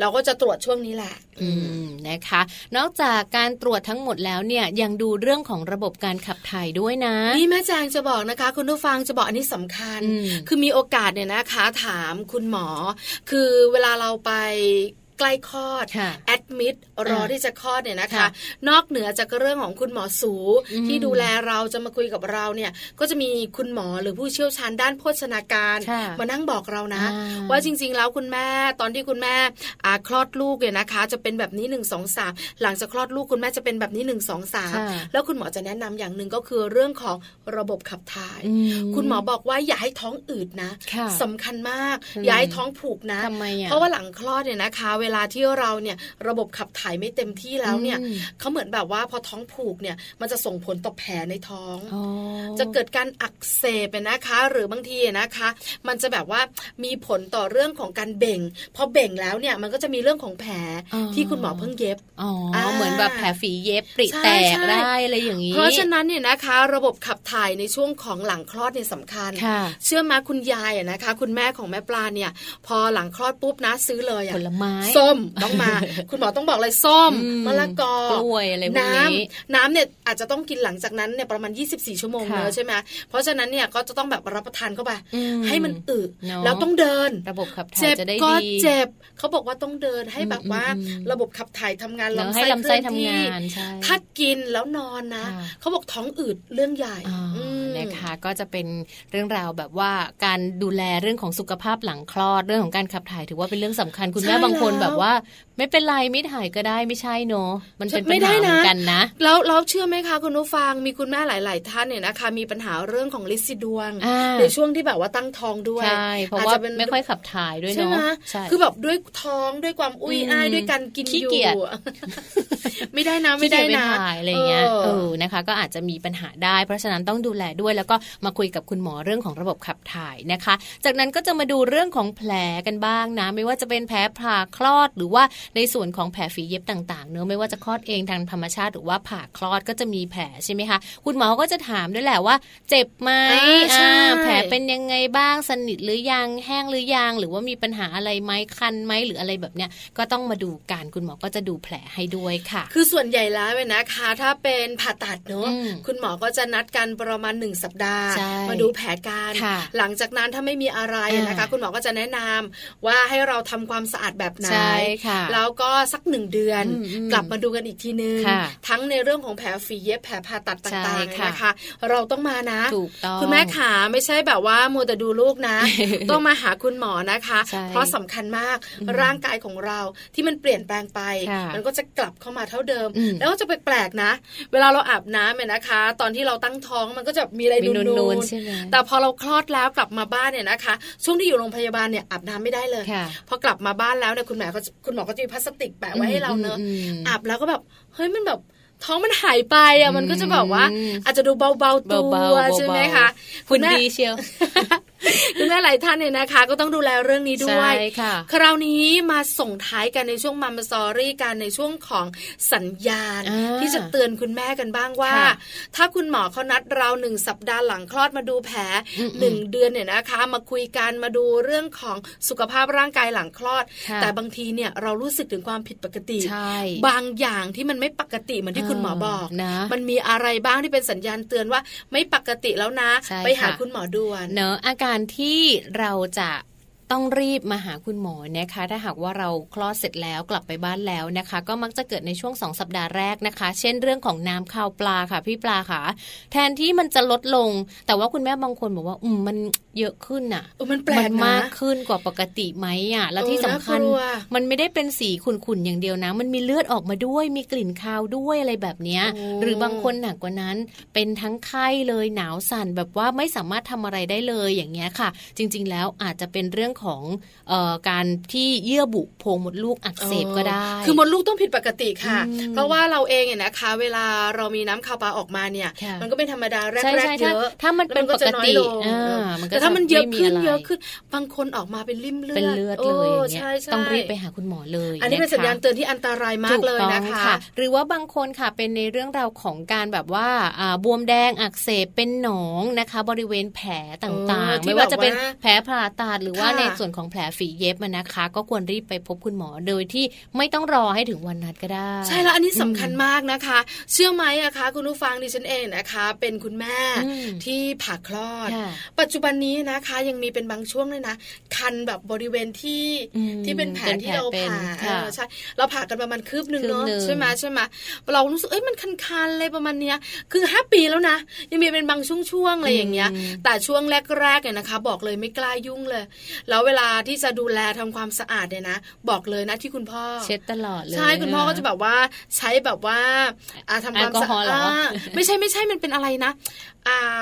เราก็จะตรวจช่วงนี้แหละอืมนะคะ นอกจากการตรวจทั้งหมดแล้วเนี่ยยังดูเรื่องของระบบการขับถ่ายด้วยนะนี่แม่แจงจะบอกนะคะ คุณผู้ฟังจะบอกอันนี้สำคัญ คือมีโอกาสเนี่ยนะคะ ถามคุณหมอ คือเวลาเราไป ใกล้คลอดแอดมิดรอที่จะคลอดเนี่ยนะคะ นอกเหนือจากเรื่องของคุณหมอสูที่ดูแลเราจะมาคุยกับเราเนี่ยก็จะมีคุณหมอหรือผู้เชี่ยวชาญด้านโภชนาการมานั่งบอกเรานะ ว่าจริง ๆ แล้วคุณแม่ตอนที่คุณแม่คลอดลูกเนี่ยนะคะ จะเป็นแบบนี้หนึ่งสองสามหลังจากคลอดลูกคุณแม่จะเป็นแบบนี้หนึ่งสองสามแล้วคุณหมอจะแนะนำอย่างหนึ่งก็คือเรื่องของระบบขับถ่าย คุณหมอบอกว่าอย่าให้ท้องอืดนะสำคัญมากอย่าให้ท้องผูกนะเพราะว่าหลังคลอดเนี่ยนะคะเวลาที่เราเนี่ยระบบขับถ่ายไม่เต็มที่แล้วเนี่ยเขาเหมือนแบบว่าพอท้องผูกเนี่ยมันจะส่งผลต่อแผลในท้อง จะเกิดการอักเสบนะคะ หรือบางทีนะคะ มันจะแบบว่ามีผลต่อเรื่องของการเบ่งพอเบ่งแล้วเนี่ยมันก็จะมีเรื่องของแผลที่คุณหมอเพิ่งเย็บอ๋อเหมือนแบบแผลฝีเย็บปริแตกได้อะไรอย่างนี้เพราะฉะนั้นเนี่ยนะคะ ระบบขับถ่ายในช่วงของหลังคลอดเนี่ยสำคัญ เชื่อมาคุณยายนะคะ คุณแม่ของแม่ปลาเนี่ย พอหลังคลอดปุ๊บนะซื้อเลยผลไม้ส้มต้องมา คุณหมอต้องบอกเลยส้มมะละกอกล้วยอะไรพวกนี้น้ำเนี่ยอาจจะต้องกินหลังจากนั้นเนี่ยประมาณ 24 ชั่วโมงเลยใช่ไหมเพราะฉะนั้นเนี่ยก็จะต้องแบบรับประทานเข้าไปให้มันอึแล้วต้องเดินระบบขับถ่ายจะได้ดีก็เจ็บเขาบอกว่าต้องเดินให้แบบว่าระบบขับถ่ายทำงานลำไส้เคลื่อนที่ถ้ากินแล้วนอนนะเขาบอกท้องอืดเรื่องใหญ่นะคะก็จะเป็นเรื่องราวแบบว่าการดูแลเรื่องของสุขภาพหลังคลอดเรื่องของการขับถ่ายถือว่าเป็นเรื่องสำคัญคุณแม่บางคนแบบแบบว่า ไม่เป็นไรไม่ถ่ายก็ได้ไม่ใช่เนอะมันเป็นปัญหาเหมือนกันนะแล้วเราเชื่อไหมคะคุณผู้ฟังมีคุณแม่หลาย ๆ ท่านเนี่ยนะคะ มีปัญหาเรื่องของลิซิดวง ในช่วงที่แบบว่าตั้งท้องด้วยใช่เพราะว่าไม่ค่อยขับถ่ายด้วยเนาะใช่คือแบบด้วยท้องด้วยความอุ้ยอ้ายด้วยการกินอยู่ไม่ได้นะไม่ได้นะอะไรเงี้ยเออนะคะ ก็อาจจะมีปัญหาได้ เพราะฉะนั้นต้องดูแลด้วย แล้วก็มาคุยกับคุณหมอเรื่องของระบบขับถ่ายนะคะ จากนั้นก็จะมาดูเรื่องของแผลกันบ้างนะ ไม่ว่าจะเป็นแผลผ่าคลอดหรือว่าในส่วนของแผลฝีเย็บต่างๆเนื้อไม่ว่าจะคลอดเองทางธรรมชาติหรือว่าผ่าคลอดก็จะมีแผลใช่ไหมคะคุณหมอก็จะถามด้วยแหละว่า เจ็บไหมแผลเป็นยังไงบ้างสนิทหรือยังแห้งหรือยังหรือว่ามีปัญหาอะไรไหมคันไหมหรืออะไรแบบเนี้ยก็ต้องมาดูการคุณหมอก็จะดูแผลให้ด้วยค่ะ คือส่วนใหญ่แล้วนะคะ ถ้าเป็นผ่าตัดเนอะคุณหมอก็จะนัดกันประมาณหนึ่งสัปดาห์ มาดูแผลการหลังจากนั้นถ้าไม่มีอะไรนะคะ คุณหมอก็จะแนะนำว่าให้เราทำความสะอาดแบบไหนแล้วก็สักหนึ่งเดือน กลับมาดูกันอีกทีนึง ทั้งในเรื่องของแผลฝีเย็บแผลผ่าตัดต่างๆนะคะ เราต้องมานะคุณแม่ขาไม่ใช่แบบว่ามัวแต่ดูลูกนะ ต้องมาหาคุณหมอนะคะ เพราะสำคัญมากร่างกายของเราที่มันเปลี่ยนแปลงไป มันก็จะกลับเข้ามาเท่าเดิม แล้วก็จะไปแปลกนะ เวลาเราอาบน้ำเนี่ยนะคะ ตอนที่เราตั้งท้องมันก็จะมีอะไรนูนๆแต่พอเราคลอดแล้วกลับมาบ้านเนี่ยนะคะ ช่วงที่อยู่โรงพยาบาลเนี่ยอาบน้ำไม่ได้เลย พอกลับมาบ้านแล้วเนี่ยคุณแม่ก็คุณหมอก็จะมีพลาสติกแปะไว้ให้เราเนอะอาบแล้วก็แบบเฮ้ยมันแบบท้องมันหายไปอะมันก็จะแบบว่า อาจจะดูเบาๆตัวใช่ไหมคะคุณดีเชียว คุณแม่หลายท่านเนี่ยนะคะ ก็ต้องดูแลเรื่องนี้ด้วยคราวนี้มาส่งท้ายกันในช่วงมัมสอรี่กันในช่วงของสัญญาณ ที่จะเตือนคุณแม่กันบ้างว่า ถ้าคุณหมอเขานัดเราหนึ่งสัปดาห์หลังคลอดมาดูแผลหนึ่งเดือนเนี่ยนะคะ มาคุยกันมาดูเรื่องของสุขภาพร่างกายหลังคลอด แต่บางทีเนี่ยเรารู้สึกถึงความผิดปกติ บางอย่างที่มันไม่ปกติเหมือนที่คุณหมอบอกนะมันมีอะไรบ้างที่เป็นสัญญาณเตือนว่าไม่ปกติแล้วนะ ไปหาคุณหมอด่วนเนอะอาการการที่เราจะต้องรีบมาหาคุณหมอนะคะ ถ้าหากว่าเราคลอดเสร็จแล้วกลับไปบ้านแล้วนะคะ ก็มักจะเกิดในช่วงสองสัปดาห์แรกนะคะ เช่นเรื่องของน้ำข้าวปลาค่ะ พี่ปลาค่ะ แทนที่มันจะลดลง แต่ว่าคุณแม่บางคนบอกว่า อืมมันเยอะขึ้นอะมันแปลกมากขึ้นกว่าปกติไหมอะ แล้วที่สำคัญมันไม่ได้เป็นสีขุ่นๆอย่างเดียวนะ มันมีเลือดออกมาด้วย มีกลิ่นคาวด้วยอะไรแบบเนี้ย หรือบางคนหนักกว่านั้น เป็นทั้งไข้เลยหนาวสั่นแบบว่าไม่สามารถทำอะไรได้เลยอย่างเงี้ยค่ะ จริง ๆ แล้วอาจจะเป็นเรื่องของการที่เยื่อบุโพรงมดลูกอักเสบก็ได้ คือมดลูกต้องผิดปกติค่ะ เพราะว่าเราเองเนี่ยนะคะ เวลาเรามีน้ำข้าวปลาออกมาเนี่ย มันก็เป็นธรรมดาแรกๆเยอะถ้ามันเป็นปกติแต่ถ้ามันเยอะขึ้นเยอะขึ้นบางคนออกมาเป็นริ่มเลือดเป็นเลือดเลยอย่างเงี้ยต้องรีบไปหาคุณหมอเลย อันนี้เป็นสัญญาณเตือนที่อันตรายมากเลยนะคะ หรือว่าบางคนค่ะเป็นในเรื่องราวของการแบบว่าบวมแดงอักเสบเป็นหนองนะคะ บริเวณแผลต่างๆ ไม่ว่าจะเป็นแผลผ่าตัดหรือว่าในส่วนของแผลฝีเย็บมันนะคะ ก็ควรรีบไปพบคุณหมอโดยที่ไม่ต้องรอให้ถึงวันนัดก็ได้ ใช่แล้วอันนี้สำคัญมากนะคะ เชื่อไหมอะคะ คุณผู้ฟังดิฉันเองนะคะ เป็นคุณแม่ที่ผ่าคลอด ปัจจุบันนี้นะคะยังมีเป็นบางช่วงเลยนะ คันแบบบริเวณที่ที่เป็นแผลที่เราผ่าใช่เราผ่ากันประมาณคืบหนึ่งเนาะใช่ไหมใช่ไหมเรารู้สึกเอ้ยมันคันๆเลยประมาณเนี้ยคือห้าปีแล้วนะ ยังมีเป็นบางช่วงๆอะไรอย่างเงี้ย แต่ช่วงแรกๆเนี่ยนะคะ บอกเลยไม่กล้ายุ่งเลย แล้วเวลาที่จะดูแลทำความสะอาดเนี่ยนะ บอกเลยนะที่คุณพ่อเช็ดตลอดเลยใช่คุณพ่อก็จะแบบว่าใช้แบบว่าอาทำความสะอาดไม่ใช่ไม่ใช่มันเป็นอะไรนะอ่า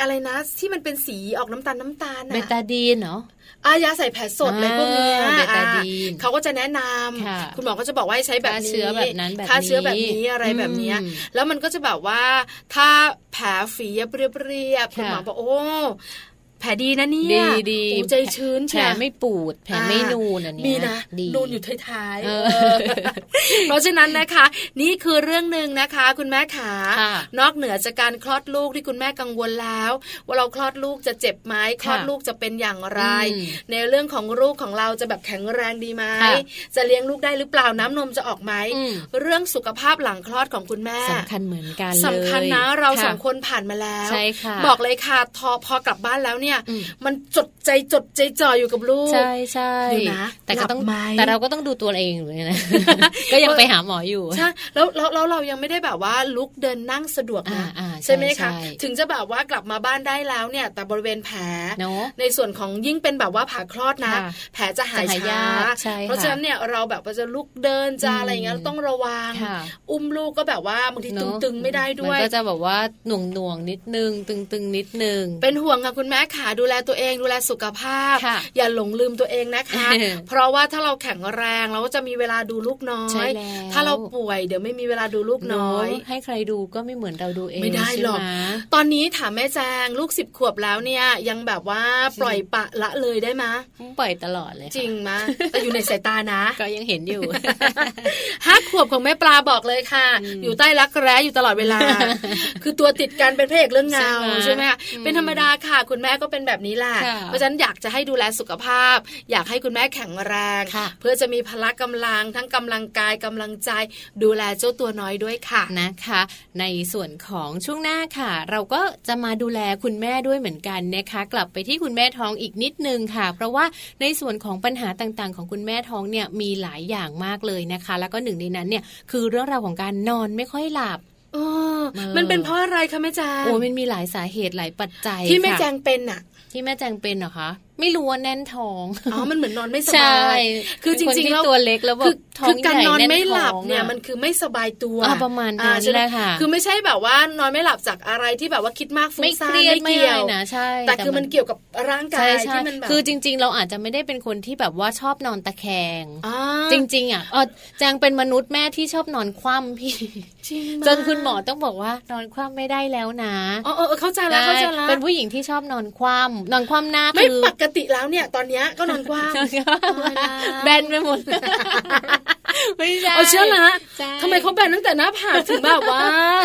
อะไรนะ ที่มันเป็นสีออกน้ำตาลน้ำตาลเบตาดีนเนาะอายาใส่แผลสดอะไรพวกนี้เขาก็จะแนะนำคุณหมอก็จะบอกว่าให้ใช้แบบนี้ฆ่าเชื้อแบบนั้นฆ่าเชื้อแบบนี้อะไรแบบนี้แล้วมันก็จะแบบว่าถ้าแผลฝีเรียบๆคุณหมอบอกโอ้ แผลดีนะเนี่ยดีดีใจชื้นแผลไม่ปูด แผลไม่นูนอันนี้มีนะนูนอยู่ท้ายๆเพราะฉะนั้นนะคะ นี่คือเรื่องหนึ่งนะคะ คุณแม่ขานอกเหนือจากการคลอดลูกที่คุณแม่กังวลแล้ว ว่าเราคลอดลูกจะเจ็บไหมคลอดลูกจะเป็นอย่างไร ในเรื่องของลูกของเราจะแบบแข็งแรงดีไหมจะเลี้ยงลูกได้หรือเปล่าน้ำนมจะออกไหมเรื่องสุขภาพหลังคลอดของคุณแม่สำคัญเหมือนกันสำคัญนะเราสองคนผ่านมาแล้วบอกเลยค่ะทอพอกลับบ้านแล้วเนี่ยมันจดใจจดใจจ่ออยู่กับลูก ใช่ใช่นะแต่ก็ต้องแต่เราก็ต้องดูตัวเองอยู่นะก็ยังไปหาหมออยู่ใช่แล้วแล้วเรายังไม่ได้แบบว่าลุกเดินนั่งสะดวกนะ ใช่ไหมคะถึงจะแบบว่ากลับมาบ้านได้แล้วเนี่ย แต่บริเวณแผลในส่วนของยิ่งเป็นแบบว่าผ่าคลอดนะ แผลจะหายช้าเพราะฉะนั้นเนี่ยเราแบบว่าจะลุกเดินจะอะไรอย่างเงี้ยต้องระวัง อุ้มลูกก็แบบว่าบางทีตึงๆไม่ได้ด้วยมันก็จะแบบว่าหน่วงหน่วงนิดนึงตึงๆนิดนึงเป็นห่วงค่ะคุณแม่ขาดูแลตัวเองดูแลสุขภาพ อย่าหลงลืมตัวเองนะคะ เพราะว่าถ้าเราแข็งแรงเราก็จะมีเวลาดูลูกน้อย ถ้าเราป่วยเดี๋ยวไม่มีเวลาดูลูกน้อย ให้ใครดูก็ไม่เหมือนเราดูเองไม่ได้หรอกตอนนี้ถามแม่แจงลูกสิบขวบแล้วเนี่ยยังแบบว่าปล่อยปะละเลยได้ไหมปล่อยตลอดเลย จริงมะแต่อยู่ในสายตานะ ก็ยังเห็นอยู่ห้าขวบของแม่ปลาบอกเลยค่ะ อยู่ใต้รักแร้อยู่ตลอดเวลา คือตัวติดกันเป็นพระเอกเรื่องเงาใช่ไหมเป็นธรรมดาค่ะ คุณแม่ก็เป็นแบบนี้แหละเพราะฉะนั้นอยากจะให้ดูแลสุขภาพ อยากให้คุณแม่แข็งแรง เพื่อจะมีพละกำลังทั้งกำลังกายกำลังใจ ดูแลเจ้าตัวน้อยด้วยค่ะนะคะ ในส่วนของช่วงหน้าค่ะ เราก็จะมาดูแลคุณแม่ด้วยเหมือนกันนะคะ กลับไปที่คุณแม่ท้องอีกนิดนึงค่ะ เพราะว่าในส่วนของปัญหาต่างๆ ของคุณแม่ท้องเนี่ยมีหลายอย่างมากเลยนะคะ แล้วก็หนึ่งในนั้นเนี่ยคือเรื่องราวของการนอนไม่ค่อยหลับมันเป็นเพราะอะไรคะแม่แจงโอ้มันมีหลายสาเหตุหลายปัจจัยที่แม่แจงเป็นอะที่แม่แจงเป็นเหรอคะ ไม่รู้ว่าแน่นท้อง อ๋อ มันเหมือนนอนไม่สบาย คือจริงๆแล้วตัวเล็กแล้วแบบท้องใหญ่นอนไม่หลับเนี่ยมันคือไม่สบายตัวประมาณนั้นแหละค่ะคือไม่ใช่แบบว่านอนไม่หลับจากอะไรที่แบบว่าคิดมากฟุ้งซ่านไม่เกี่ยวนะใช่ แต่คือมันเกี่ยวกับร่างกายที่มันแบบคือจริง ๆ เราอาจจะไม่ได้เป็นคนที่แบบว่าชอบนอนตะแคงจริง ๆอะอ๋อแจงเป็นมนุษย์แม่ที่ชอบนอนคว่ำพี่จนคุณหมอต้องบอกว่านอนคว่ำไม่ได้แล้วนะอ๋อเข้าใจแล้วเข้าใจแล้วเป็นผู้หญิงที่ชอบนอนคว่ำนอนคว่ำหน้าไม่ปกติแล้วเนี่ย ตอนเนี้ยก็นอนกว้างแบนไปหมด ไม่ใช่เอาเชื่อละทำไมเขาแบนตั้งแต่หน้าผากถึงแบบว่า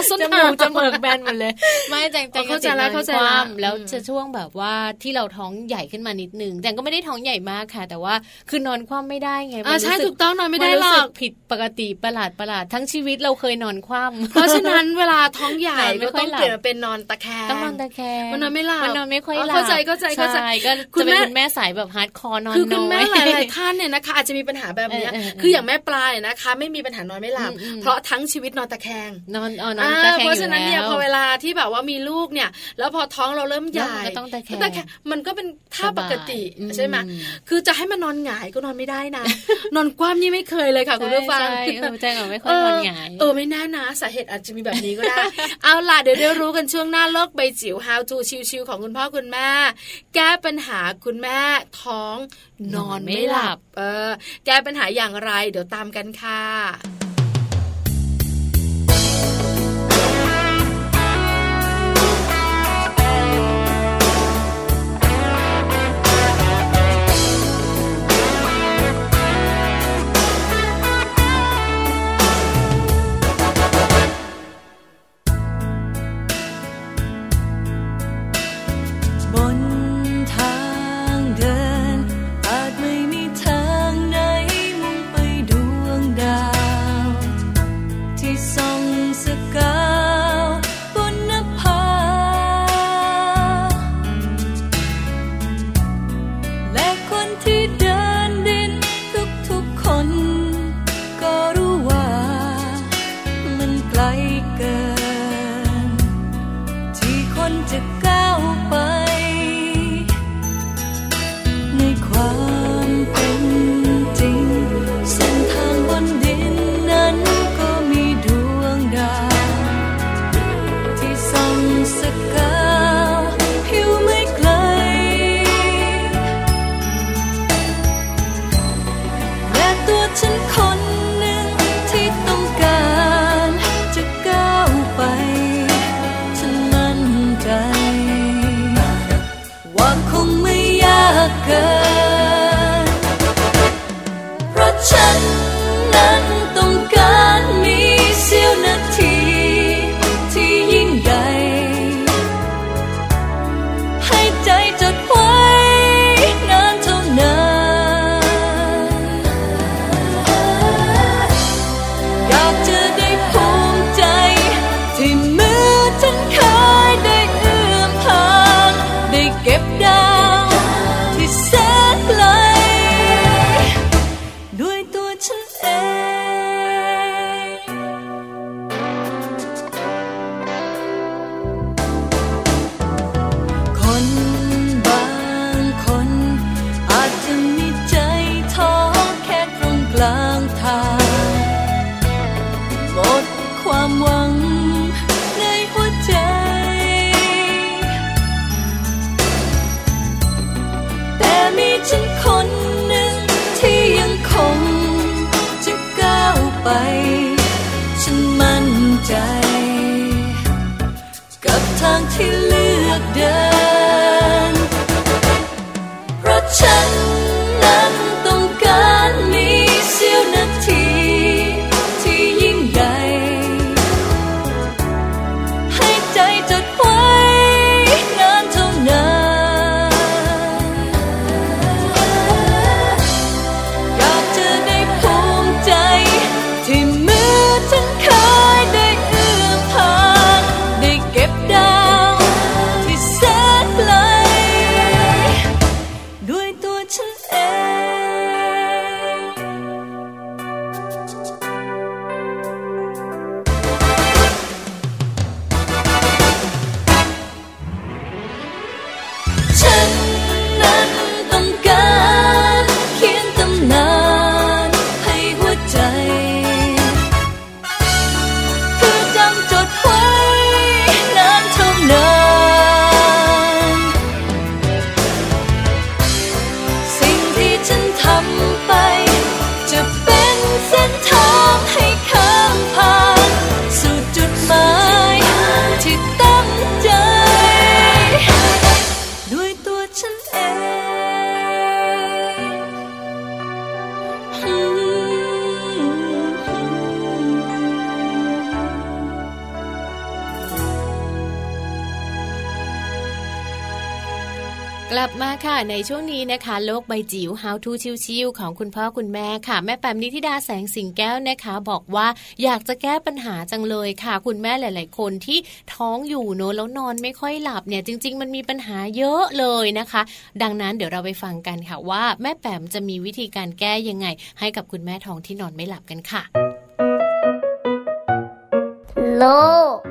ส้นจมูกจมูกแบนหมดเลย ไม่แจงแจงเข้าใจแล้วเข้าใจแล้วแล้วจะช่วงแบบว่าที่เราท้องใหญ่ขึ้นมานิดนึงแต่ก็ไม่ได้ท้องใหญ่มากค่ะ แต่ว่าคือนอนคว่ำไม่ได้ไงอ่าใช่ถูกต้องนอนไม่ได้หรอกผิดปกติประหลาดประหลาดทั้งชีวิตเราเคยนอนคว่ำเพราะฉะนั้นเวลาท้องใหญ่ก็ต้องเปลี่ยนมาเป็นนอนตะแคงต้องนอนตะแคงมันนอนไม่หลับมันนอนไม่ค่อยหลับเข้าใจเข้าใจเข้าใจก็จะเป็นคุณแม่สายแบบ hardcore นอนคือคุณแม่หลายๆท่านเนี่ยนะคะอาจจะมีปัญหาแบบนี้คืออย่างแม่ปลานะคะ ไม่มีปัญหานอนไม่หลับ เพราะทั้งชีวิตนอนตะแคงนอนนอนตะแคงเพราะฉะนั้นเนี่ยพอเวลาที่แบบว่ามีลูกเนี่ย แล้วพอท้องเราเริ่มใหญ่ก็ต้องตะแคงมันก็เป็นท่าปกติใช่ไหมคือจะให้มันนอนหงายก็นอนไม่ได้นะ นอนคว่ำนี่ไม่เคยเลยค่ะคุณผู้ฟังใจเราไม่ค่อยนอนหงายเออไม่แน่นะสาเหตุอาจจะมีแบบนี้ก็ได้ เอาล่ะเดี๋ยวได้รู้กันช่วงหน้าโลกใบจิ๋ว how to ชิวๆของคุณพ่อคุณแม่แก้ปัญหาคุณแม่ท้องนอนไม่หลับเออแก้ปัญหาอย่างไร เดี๋ยวตามกันค่ะ กลับมาค่ะในช่วงนี้นะคะ โลกใบจิ๋ว How to ชิวๆของคุณพ่อคุณแม่ค่ะ แม่แปมนิธิดาแสงสิงแก้วนะคะ บอกว่าอยากจะแก้ปัญหาจังเลยค่ะ คุณแม่หลาย ๆ คนที่ท้องอยู่เนอะแล้วนอนไม่ค่อยหลับเนี่ยจริง ๆ มันมีปัญหาเยอะเลยนะคะ ดังนั้นเดี๋ยวเราไปฟังกันค่ะว่าแม่แปมจะมีวิธีการแก้ยังไง ให้กับคุณแม่ท้องที่นอนไม่หลับกันค่ะ โลก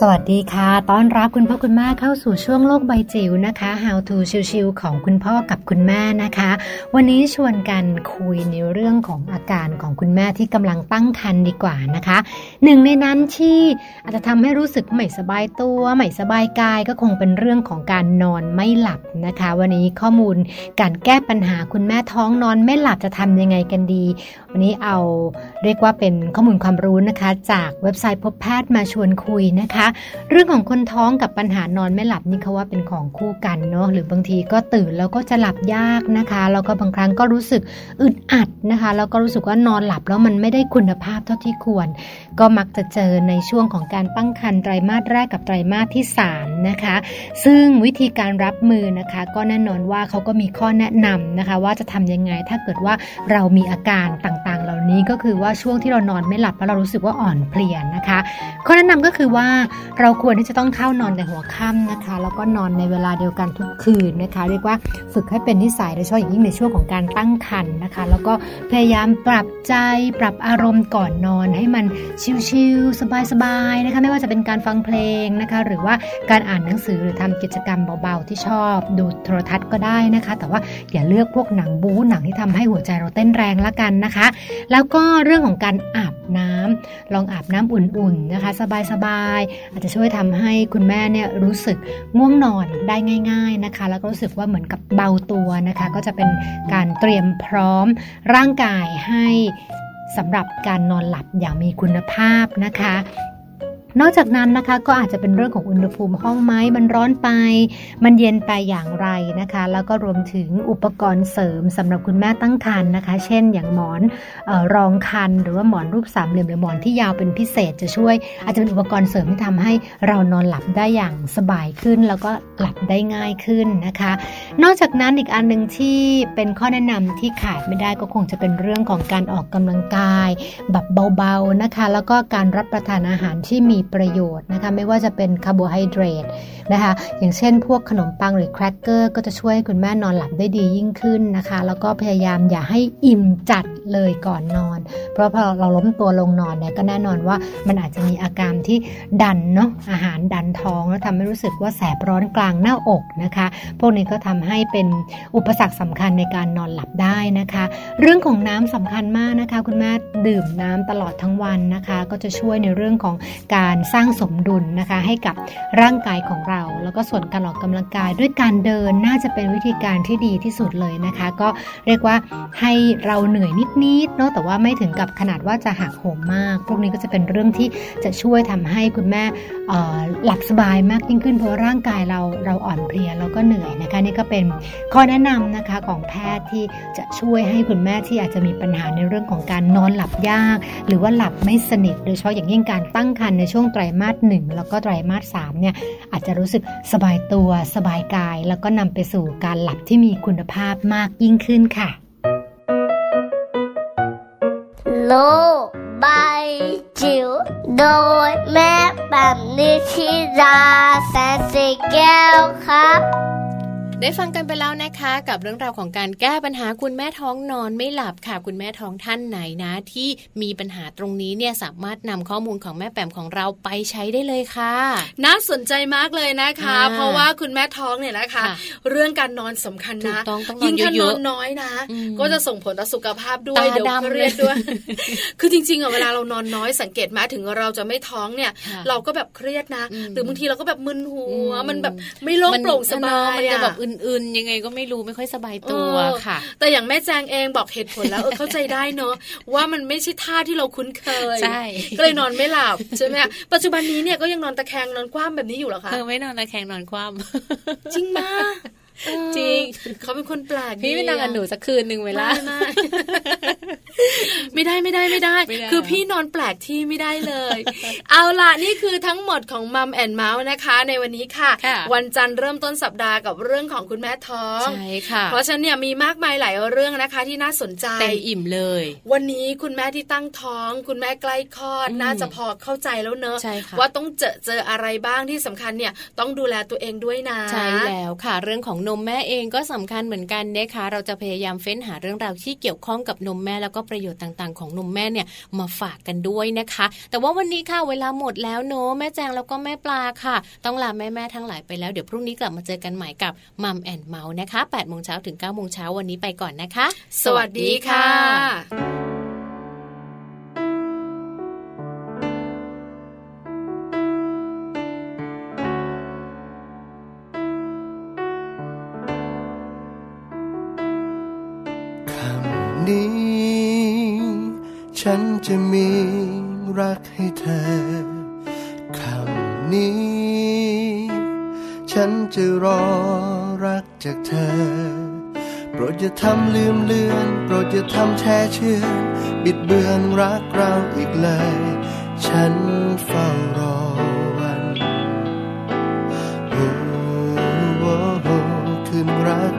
สวัสดีค่ะ ต้อนรับคุณพ่อคุณแม่เข้าสู่ช่วงโลกใบจิ๋วนะคะ How to ชิวๆของคุณพ่อกับคุณแม่นะคะ วันนี้ชวนกันคุยในเรื่องของอาการของคุณแม่ที่กำลังตั้งครรภ์ดีกว่านะคะ หนึ่งในนั้นที่อาจจะทำให้รู้สึกไม่สบายตัวไม่สบายกายก็คงเป็นเรื่องของการนอนไม่หลับนะคะ วันนี้ข้อมูลการแก้ปัญหาคุณแม่ท้องนอนไม่หลับจะทำยังไงกันดี วันนี้เอาเรียกว่าเป็นข้อมูลความรู้นะคะ จากเว็บไซต์พบแพทย์มาชวนคุยนะคะเรื่องของคนท้องกับปัญหานอนไม่หลับนี่เขาว่าเป็นของคู่กันเนาะหรือบางทีก็ตื่นแล้วก็จะหลับยากนะคะแล้วก็บางครั้งก็รู้สึกอึดอัดนะคะแล้วก็รู้สึกว่านอนหลับแล้วมันไม่ได้คุณภาพเท่าที่ควร ก็มักจะเจอในช่วงของการตั้งครรภ์ไตรมาสแรกกับไตรมาสที่3นะคะซึ่งวิธีการรับมือนะคะก็แน่นอนว่าเขาก็มีข้อแนะนำนะคะว่าจะทำยังไงถ้าเกิดว่าเรามีอาการต่าง ๆเหล่านี้ก็คือว่าช่วงที่เรานอนไม่หลับแล้วเรารู้สึกว่าอ่อนเพลียนะคะข้อแนะนำก็คือว่าเราควรที่จะต้องเข้านอนในหัวค่ำนะคะ แล้วก็นอนในเวลาเดียวกันทุกคืนนะคะ เรียกว่าฝึกให้เป็นนิสัยโดยเฉพาะอย่างยิ่งในช่วงของการตั้งครรภ์นะคะ แล้วก็พยายามปรับใจปรับอารมณ์ก่อนนอน ให้มันชิลๆสบายๆนะคะ ไม่ว่าจะเป็นการฟังเพลงนะคะ หรือว่าการอ่านหนังสือหรือทำกิจกรรมเบาๆที่ชอบ ดูโทรทัศน์ก็ได้นะคะ แต่ว่าอย่าเลือกพวกหนังบู๊หนังที่ทำให้หัวใจเราเต้นแรงละกันนะคะแล้วก็เรื่องของการอาบน้ำลองอาบน้ำอุ่นๆนะคะ สบายๆอาจจะช่วยทำให้คุณแม่เนี่ยรู้สึกง่วงนอนได้ง่าย ๆนะคะ แล้วก็รู้สึกว่าเหมือนกับเบาตัวนะคะ ก็จะเป็นการเตรียมพร้อมร่างกายให้สำหรับการนอนหลับอย่างมีคุณภาพนะคะ นอกจากนั้นนะคะก็อาจจะเป็นเรื่องของอุณหภูมิห้องไหมมันร้อนไป มันเย็นไปอย่างไรนะคะ แล้วก็รวมถึงอุปกรณ์เสริมสำหรับคุณแม่ตั้งครรภ์นะคะ เช่น อย่างหมอนออรองคันหรือว่าหมอนรูปสามเหลี่ยมหรือหมอนที่ยาวเป็นพิเศษจะช่วย อาจจะเป็นอุปกรณ์เสริมที่ทำให้เรานอนหลับได้อย่างสบายขึ้น แล้วก็หลับได้ง่ายขึ้นนะคะ นอกจากนั้นอีกอันหนึ่งที่เป็นข้อแนะนำที่ขาดไม่ได้ก็คงจะเป็นเรื่องของการออกกำลังกาย แบบเบาๆนะคะ แล้วก็การรับประทานอาหารที่มีประโยชน์นะคะไม่ว่าจะเป็นคาร์โบไฮเดรตนะคะอย่างเช่นพวกขนมปังหรือแครกเกอร์ก็จะช่วยให้คุณแม่นอนหลับได้ดียิ่งขึ้นนะคะ แล้วก็พยายามอย่าให้อิ่มจัดเลยก่อนนอน เพราะพอเราล้มตัวลงนอนเนี่ยก็แน่นอนว่ามันอาจจะมีอาการที่ดันเนาะอาหารดันท้องแล้วทำให้รู้สึกว่าแสบร้อนกลางหน้าอกนะคะ พวกนี้ก็ทำให้เป็นอุปสรรคสำคัญในการนอนหลับได้นะคะ เรื่องของน้ำสำคัญมากนะคะ คุณแม่ดื่มน้ำตลอดทั้งวันนะคะ ก็จะช่วยในเรื่องของการการสร้างสมดุลนะคะให้กับร่างกายของเรา แล้วก็ส่วนการออกกำลังกายด้วยการเดินน่าจะเป็นวิธีการที่ดีที่สุดเลยนะคะ ก็เรียกว่าให้เราเหนื่อยนิดๆเนาะแต่ว่าไม่ถึงกับขนาดว่าจะหักโหมมาก พวกนี้ก็จะเป็นเรื่องที่จะช่วยทำให้คุณแม่หลับสบายมากยิ่งขึ้น เพราะร่างกายเราเราอ่อนเพลียแล้วก็เหนื่อยนะคะนี่ก็เป็นข้อแนะนำนะคะของแพทย์ที่จะช่วยให้คุณแม่ที่อาจจะมีปัญหาในเรื่องของการนอนหลับยาก หรือว่าหลับไม่สนิท โดยเฉพาะอย่างยิ่งการตั้งครรภ์ในช่วงไตรมาสหนึ่งแล้วก็ไตรมาสสามเนี่ยอาจจะรู้สึกสบายตัวสบายกาย แล้วก็นำไปสู่การหลับที่มีคุณภาพมากยิ่งขึ้นค่ะ โลบายจิ๋วโดยแม่แบบนิชิราแสนสีแก้วครับ ได้ฟังกันไปแล้วนะคะ กับเรื่องราวของการแก้ปัญหาคุณแม่ท้องนอนไม่หลับค่ะ คุณแม่ท้องท่านไหนนะ ที่มีปัญหาตรงนี้เนี่ยสามารถนำข้อมูลของแม่แปมของเราไปใช้ได้เลยค่ะ น่าสนใจมากเลยนะคะ เพราะว่าคุณแม่ท้องเนี่ยนะคะ เรื่องการนอนสำคัญนะยิ่งถ้านอนน้อยนะ ก็จะส่งผลต่อสุขภาพด้วยเดี๋ยวเครียดด้วย คือจริงๆอะเวลาเรานอนน้อยสังเกตมาถึงเราจะไม่ท้องเนี่ย เราก็แบบเครียดนะ หรือบางทีเราก็แบบมึนหัวมันแบบไม่โล่งโปร่งสบายมันจะแบบอื่นๆ ยังไงก็ไม่รู้ไม่ค่อยสบายตัวค่ะ แต่อย่างแม่แจงเองบอกเหตุผลแล้วเออเข้าใจได้เนอะว่ามันไม่ใช่ท่าที่เราคุ้นเคยใช่ก็เลยนอนไม่หลับใช่ไหมปัจจุบันนี้เนี่ยก็ยังนอนตะแคงนอนคว่ำแบบนี้อยู่หรอคะเธอไม่นอนตะแคงนอนคว่ำจริงมากจริงเขาเป็นคนแปลกพี่ไม่นอนกับหนูสักคืนหนึ่งเวลา ไม่ได้ไม่ได้ไม่ได้ คือพี่นอนแปลกที่ไม่ได้เลย เอาล่ะนี่คือทั้งหมดของมัมแอนเมาส์นะคะ ในวันนี้ค่ะ วันจันทร์เริ่มต้นสัปดาห์กับเรื่องของคุณแม่ท้องใช่ค่ะ เพราะฉะนั้นเนี่ยมีมากมายหลายเรื่องนะคะที่น่าสนใจเต็มอิ่มเลย วันนี้คุณแม่ที่ตั้งท้อง คุณแม่ใกล้คลอดน่าจะพอเข้าใจแล้วเนอะว่าต้องเจอเจออะไรบ้างที่สำคัญเนี่ยต้องดูแลตัวเองด้วยนะใช่แล้วค่ะ เรื่องของนมแม่เองก็สำคัญเหมือนกันนะคะเราจะพยายามเฟ้นหาเรื่องราวที่เกี่ยวข้องกับนมแม่แล้วก็ประโยชน์ต่างๆ ของนมแม่เนี่ยมาฝากกันด้วยนะคะ แต่ว่าวันนี้ค่ะเวลาหมดแล้วเนอะแม่แจงแล้วก็แม่ปลาค่ะ ต้องลาแม่แม่ทั้งหลายไปแล้วเดี๋ยวพรุ่งนี้กลับมาเจอกันใหม่กับมัมแอนเมาส์นะคะ8โมงเช้าถึง9โมงเช้าวันนี้ไปก่อนนะคะ สวัสดีค่ะ จะมีรักให้เธอคำนี้ ฉันจะรอรักจากเธอ โปรดอย่าทำลืมเลือน โปรดอย่าทำแช่เชื่อบิดเบือนรักเราอีกเลย ฉันเฝ้ารอวันโอ้โหคืนรัก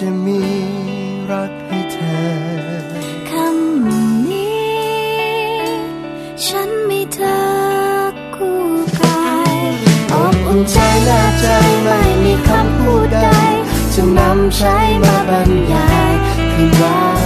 จะมีรักให้เธอ คำนี้ ฉันมีเธอคู่กายอบอุ่นใจน่าใจไม่มีคำพูดใดจะนำใช้มาบรรยายคืนรัก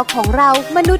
าวของเรามนุษย์